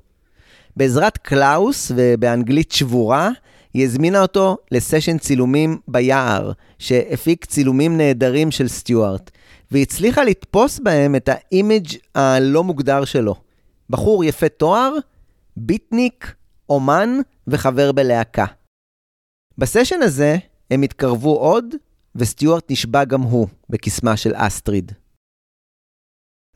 בעזרת קלאוס ובאנגלית שבורה, היא הזמינה אותו לסשן צילומים ביער, שהפיק צילומים נהדרים של סטיוארט, והצליחה לתפוס בהם את האימג' הלא מוגדר שלו. בחור יפה תואר, ביטניק, אומן וחבר בלהקה. בסשן הזה הם התקרבו עוד, וסטיוארט נשבה גם הוא בקסמה של אסטריד.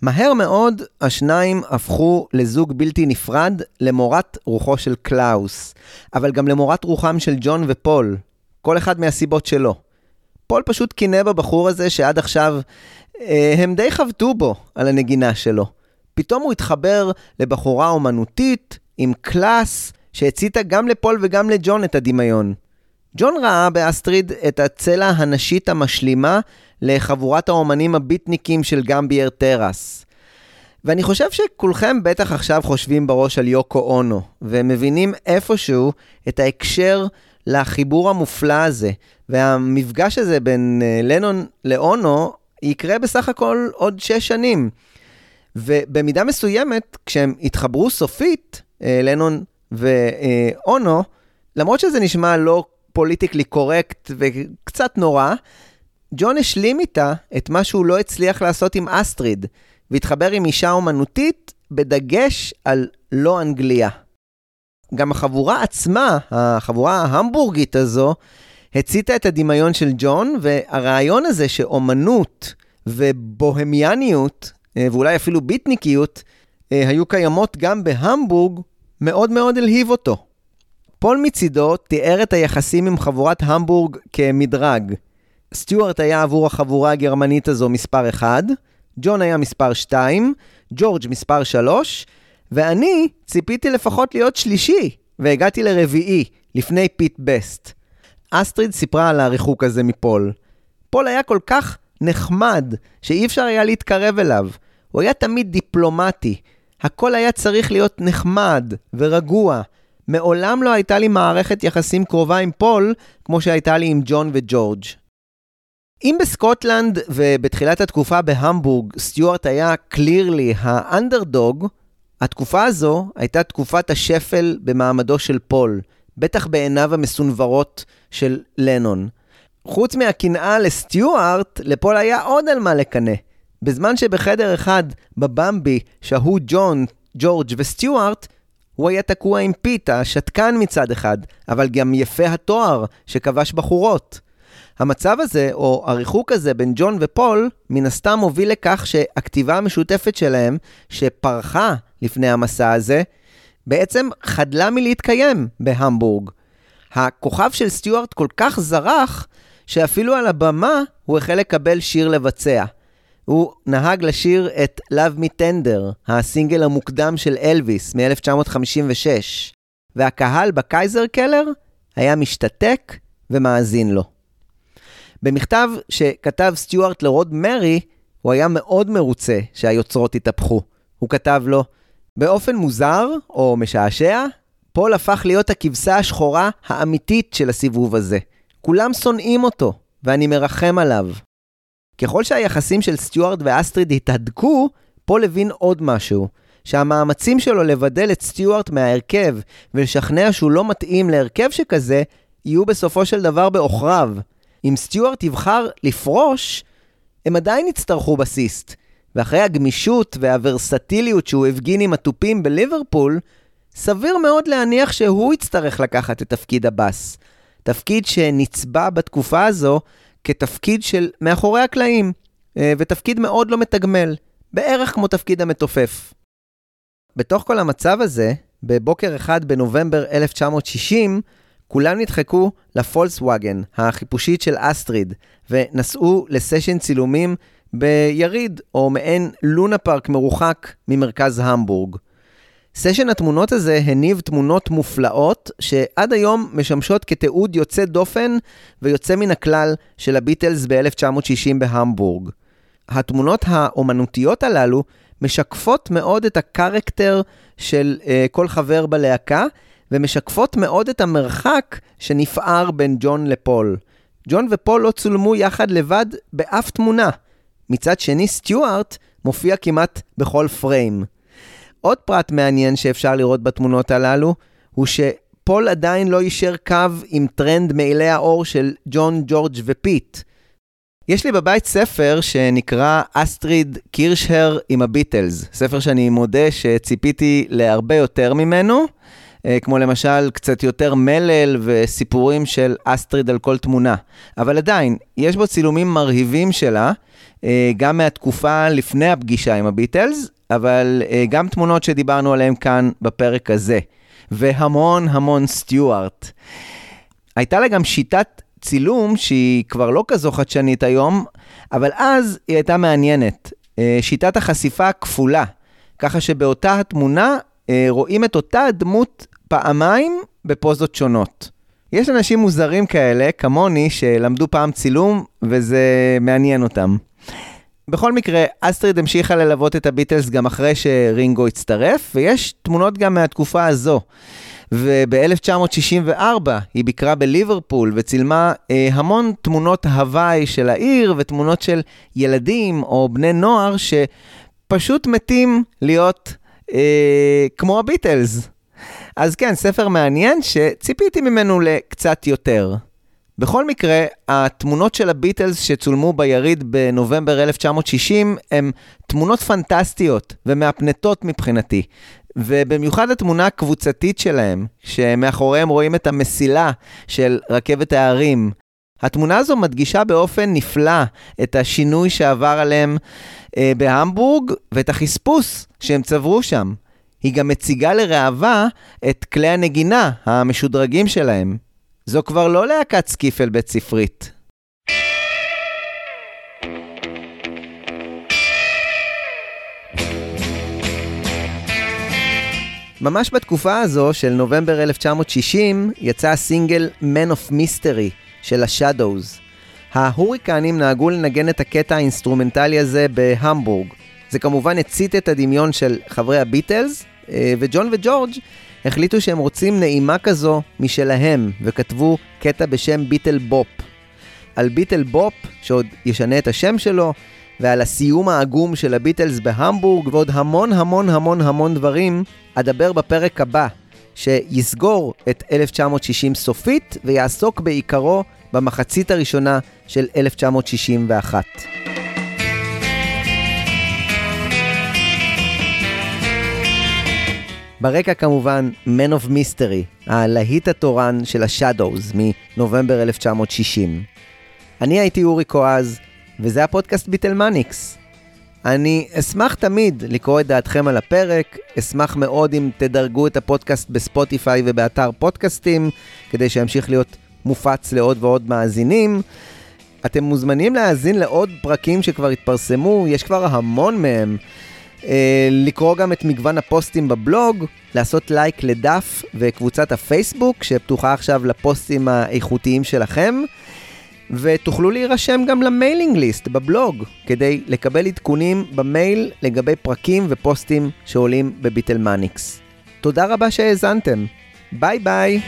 מהר מאוד השניים הפכו לזוג בלתי נפרד למורת רוחו של קלאוס, אבל גם למורת רוחם של ג'ון ופול, כל אחד מהסיבות שלו. פול פשוט קינא בבחור הזה שעד עכשיו אה, הם די חבטו בו על הנגינה שלו. פתאום הוא התחבר לבחורה אומנותית עם קלאס שהציתה גם לפול וגם לג'ון את הדמיון. ג'ון ראה באסטריד את הצלע הנשית המשלימה לחבורת האומנים הביטניקים של גמבייר טרס. ואני חושב שכולכם בטח עכשיו חושבים בראש על יוקו אונו, ומבינים איפשהו את ההקשר לחיבור המופלא הזה. והמפגש הזה בין אה, לנון לאונו יקרה בסך הכל עוד שש שנים. ובמידה מסוימת, כשהם התחברו סופית, אה, לנון ואונו, למרות שזה נשמע לא פוליטיקלי קורקט וקצת נורא, ג'ון השלים איתה את מה שהוא לא הצליח לעשות עם אסטריד, והתחבר עם אישה אומנותית בדגש על לא אנגליה. גם החבורה עצמה, החבורה ההמבורגית הזו, הציתה את הדמיון של ג'ון, והרעיון הזה שאומנות ובוהמיאניות, אה, ואולי אפילו ביטניקיות, אה, היו קיימות גם בהמבורג, מאוד מאוד הלהיב אותו. פול מצידו תיאר את היחסים עם חבורת המבורג כמדרג. סטיוארט היה עבור החבורה הגרמנית הזו מספר 1, ג'ון היה מספר 2, ג'ורג' מספר 3, ואני ציפיתי לפחות להיות שלישי, והגעתי לרביעי, לפני פיט בסט. אסטריד סיפרה על הריחוק הזה מפול. פול היה כל כך נחמד, שאי אפשר היה להתקרב אליו. הוא היה תמיד דיפלומטי. הכל היה צריך להיות נחמד ורגוע. מעולם לא הייתה לי מערכת יחסים קרובה עם פול, כמו שהייתה לי עם ג'ון וג'ורג'. אם בסקוטלנד ובתחילת התקופה בהמבורג סטיוארט היה קלירלי האנדרדוג, התקופה הזו הייתה תקופת השפל במעמדו של פול, בטח בעיניו המסונברות של לנון. חוץ מהקנאה לסטיוארט, לפול היה עוד על מה לקנא. בזמן שבחדר אחד בבמבי שהו ג'ון, ג'ורג' וסטיוארט, הוא היה תקוע עם פיתה, שתקן מצד אחד, אבל גם יפה התואר שכבש בחורות. המצב הזה, או הריחוק הזה בין ג'ון ופול, מן הסתם הוביל לכך שהכתיבה המשותפת שלהם, שפרחה לפני המסע הזה, בעצם חדלה מלהתקיים בהמבורג. הכוכב של סטיוארט כל כך זרח, שאפילו על הבמה הוא החל לקבל שיר לבצע. הוא נהג לשיר את Love Me Tender, הסינגל המוקדם של אלוויס מ-1956, והקהל בקייזר קלר היה משתתק ומאזין לו. במכתב שכתב סטיוארט לרוד מרי, הוא היה מאוד מרוצה שהיוצרות התהפכו. הוא כתב לו, באופן מוזר, או משעשע, פול הפך להיות הכבשה השחורה האמיתית של הסיבוב הזה. כולם שונאים אותו, ואני מרחם עליו. ככל שהיחסים של סטיוארט ואסטריד התהדקו, פול הבין עוד משהו, שהמאמצים שלו לבדל את סטיוארט מההרכב ולשכנע שהוא לא מתאים להרכב שכזה, יהיו בסופו של דבר בעוכריו. אם סטיוארט יבחר לפרוש, הם עדיין יצטרכו בסיסט. ואחרי הגמישות והוורסטיליות שהוא הפגין עם התופים בליברפול, סביר מאוד להניח שהוא יצטרך לקחת את תפקיד הבאס. תפקיד שנצבע בתקופה הזו כתפקיד של מאחורי הקלעים, אה, ותפקיד מאוד לא מתגמל, בערך כמו תפקיד המתופף. בתוך כל המצב הזה, בבוקר אחד בנובמבר 1960, כולם נדחקו לפולסווגן, החיפושית של אסטריד, ונסעו לסשן צילומים ביריד, או מעין לונה פארק מרוחק ממרכז המבורג. סשן התמונות הזה הניב תמונות מופלאות, שעד היום משמשות כתיעוד יוצא דופן ויוצא מן הכלל של הביטלס ב-1960 בהמבורג. התמונות האומנותיות הללו משקפות מאוד את הקרקטר של uh, כל חבר בלהקה, ומשקפות מאוד את המרחק שנפער בין ג'ון לפול. ג'ון ופול לא צולמו יחד לבד באף תמונה. מצד שני, סטיוארט מופיע כמעט בכל פריים. עוד פרט מעניין שאפשר לראות בתמונות הללו, הוא שפול עדיין לא יישר קו עם טרנד מעילי העור של ג'ון, ג'ורג' ופיט. יש לי בבית ספר שנקרא אסטריד קירשר עם הביטלס, ספר שאני מודה שציפיתי להרבה יותר ממנו, אה, כמו למשל קצת יותר מלל וסיפורים של אסטריד על כל תמונה. אבל עדיין, יש בו צילומים מרהיבים שלה, אה, גם מהתקופה לפני הפגישה עם הביטלס, אבל אה, גם תמונות שדיברנו עליהן כאן בפרק הזה. והמון המון סטיוארט. הייתה לה גם שיטת צילום שהיא כבר לא כזו חדשנית היום, אבל אז היא הייתה מעניינת. אה, שיטת החשיפה הכפולה, ככה שבאותה התמונה אה, רואים את אותה הדמות פעמיים בפוזות שונות. יש אנשים מוזרים כאלה, כמוני, שלמדו פעם צילום, וזה מעניין אותם. בכל מקרה, אסטריד המשיכה ללוות את הביטלס גם אחרי שרינגו הצטרף, ויש תמונות גם מהתקופה הזו. וב-1964 היא ביקרה בליברפול וצילמה אה, המון תמונות הוואי של העיר ותמונות של ילדים או בני נוער שפשוט מתים להיות אה, כמו הביטלס. אז כן, ספר מעניין שציפיתי ממנו לקצת יותר. בכל מקרה, התמונות של הביטלס שצולמו ביריד בנובמבר 1960 הן תמונות פנטסטיות ומהפנטות מבחינתי. ובמיוחד התמונה הקבוצתית שלהם, שמאחוריהם רואים את המסילה של רכבת ההרים. התמונה הזו מדגישה באופן נפלא את השינוי שעבר עליהם אה, בהמבורג ואת החספוס שהם צברו שם. היא גם מציגה לראווה את כלי הנגינה המשודרגים שלהם. זו כבר לא להקת סקיפל בית ספרית. ממש בתקופה הזו של נובמבר 1960 יצא הסינגל Man of Mystery של השאדווז. ההוריקנים נהגו לנגן את הקטע האינסטרומנטלי הזה בהמבורג. זה כמובן הצית את הדמיון של חברי הביטלס, אה, וג'ון וג'ורג' החליטו שהם רוצים נעימה כזו משלהם, וכתבו קטע בשם Beatle Bop. על Beatle Bop, שעוד ישנה את השם שלו, ועל הסיום העגום של הביטלס בהמבורג, ועוד המון המון המון המון דברים, אדבר בפרק הבא, שיסגור את 1960 סופית, ויעסוק בעיקרו במחצית הראשונה של 1961. ברקע כמובן Man of Mystery, הלהיט התורן של השאדווז מנובמבר 1960. אני הייתי אורי קואז, וזה הפודקאסט ביטלמניקס. אני אשמח תמיד לקרוא את דעתכם על הפרק, אשמח מאוד אם תדרגו את הפודקאסט בספוטיפיי ובאתר פודקאסטים, כדי שימשיך להיות מופץ לעוד ועוד מאזינים. אתם מוזמנים להאזין לעוד פרקים שכבר התפרסמו, יש כבר המון מהם. אה, לקרוא גם את מגוון הפוסטים בבלוג, לעשות לייק לדף וקבוצת הפייסבוק, שפתוחה עכשיו לפוסטים האיכותיים שלכם. ותוכלו להירשם גם ל mailing list בבלוג, כדי לקבל עדכונים במייל לגבי פרקים ופוסטים שעולים בביטלמניקס. תודה רבה שהאזנתם. ביי ביי.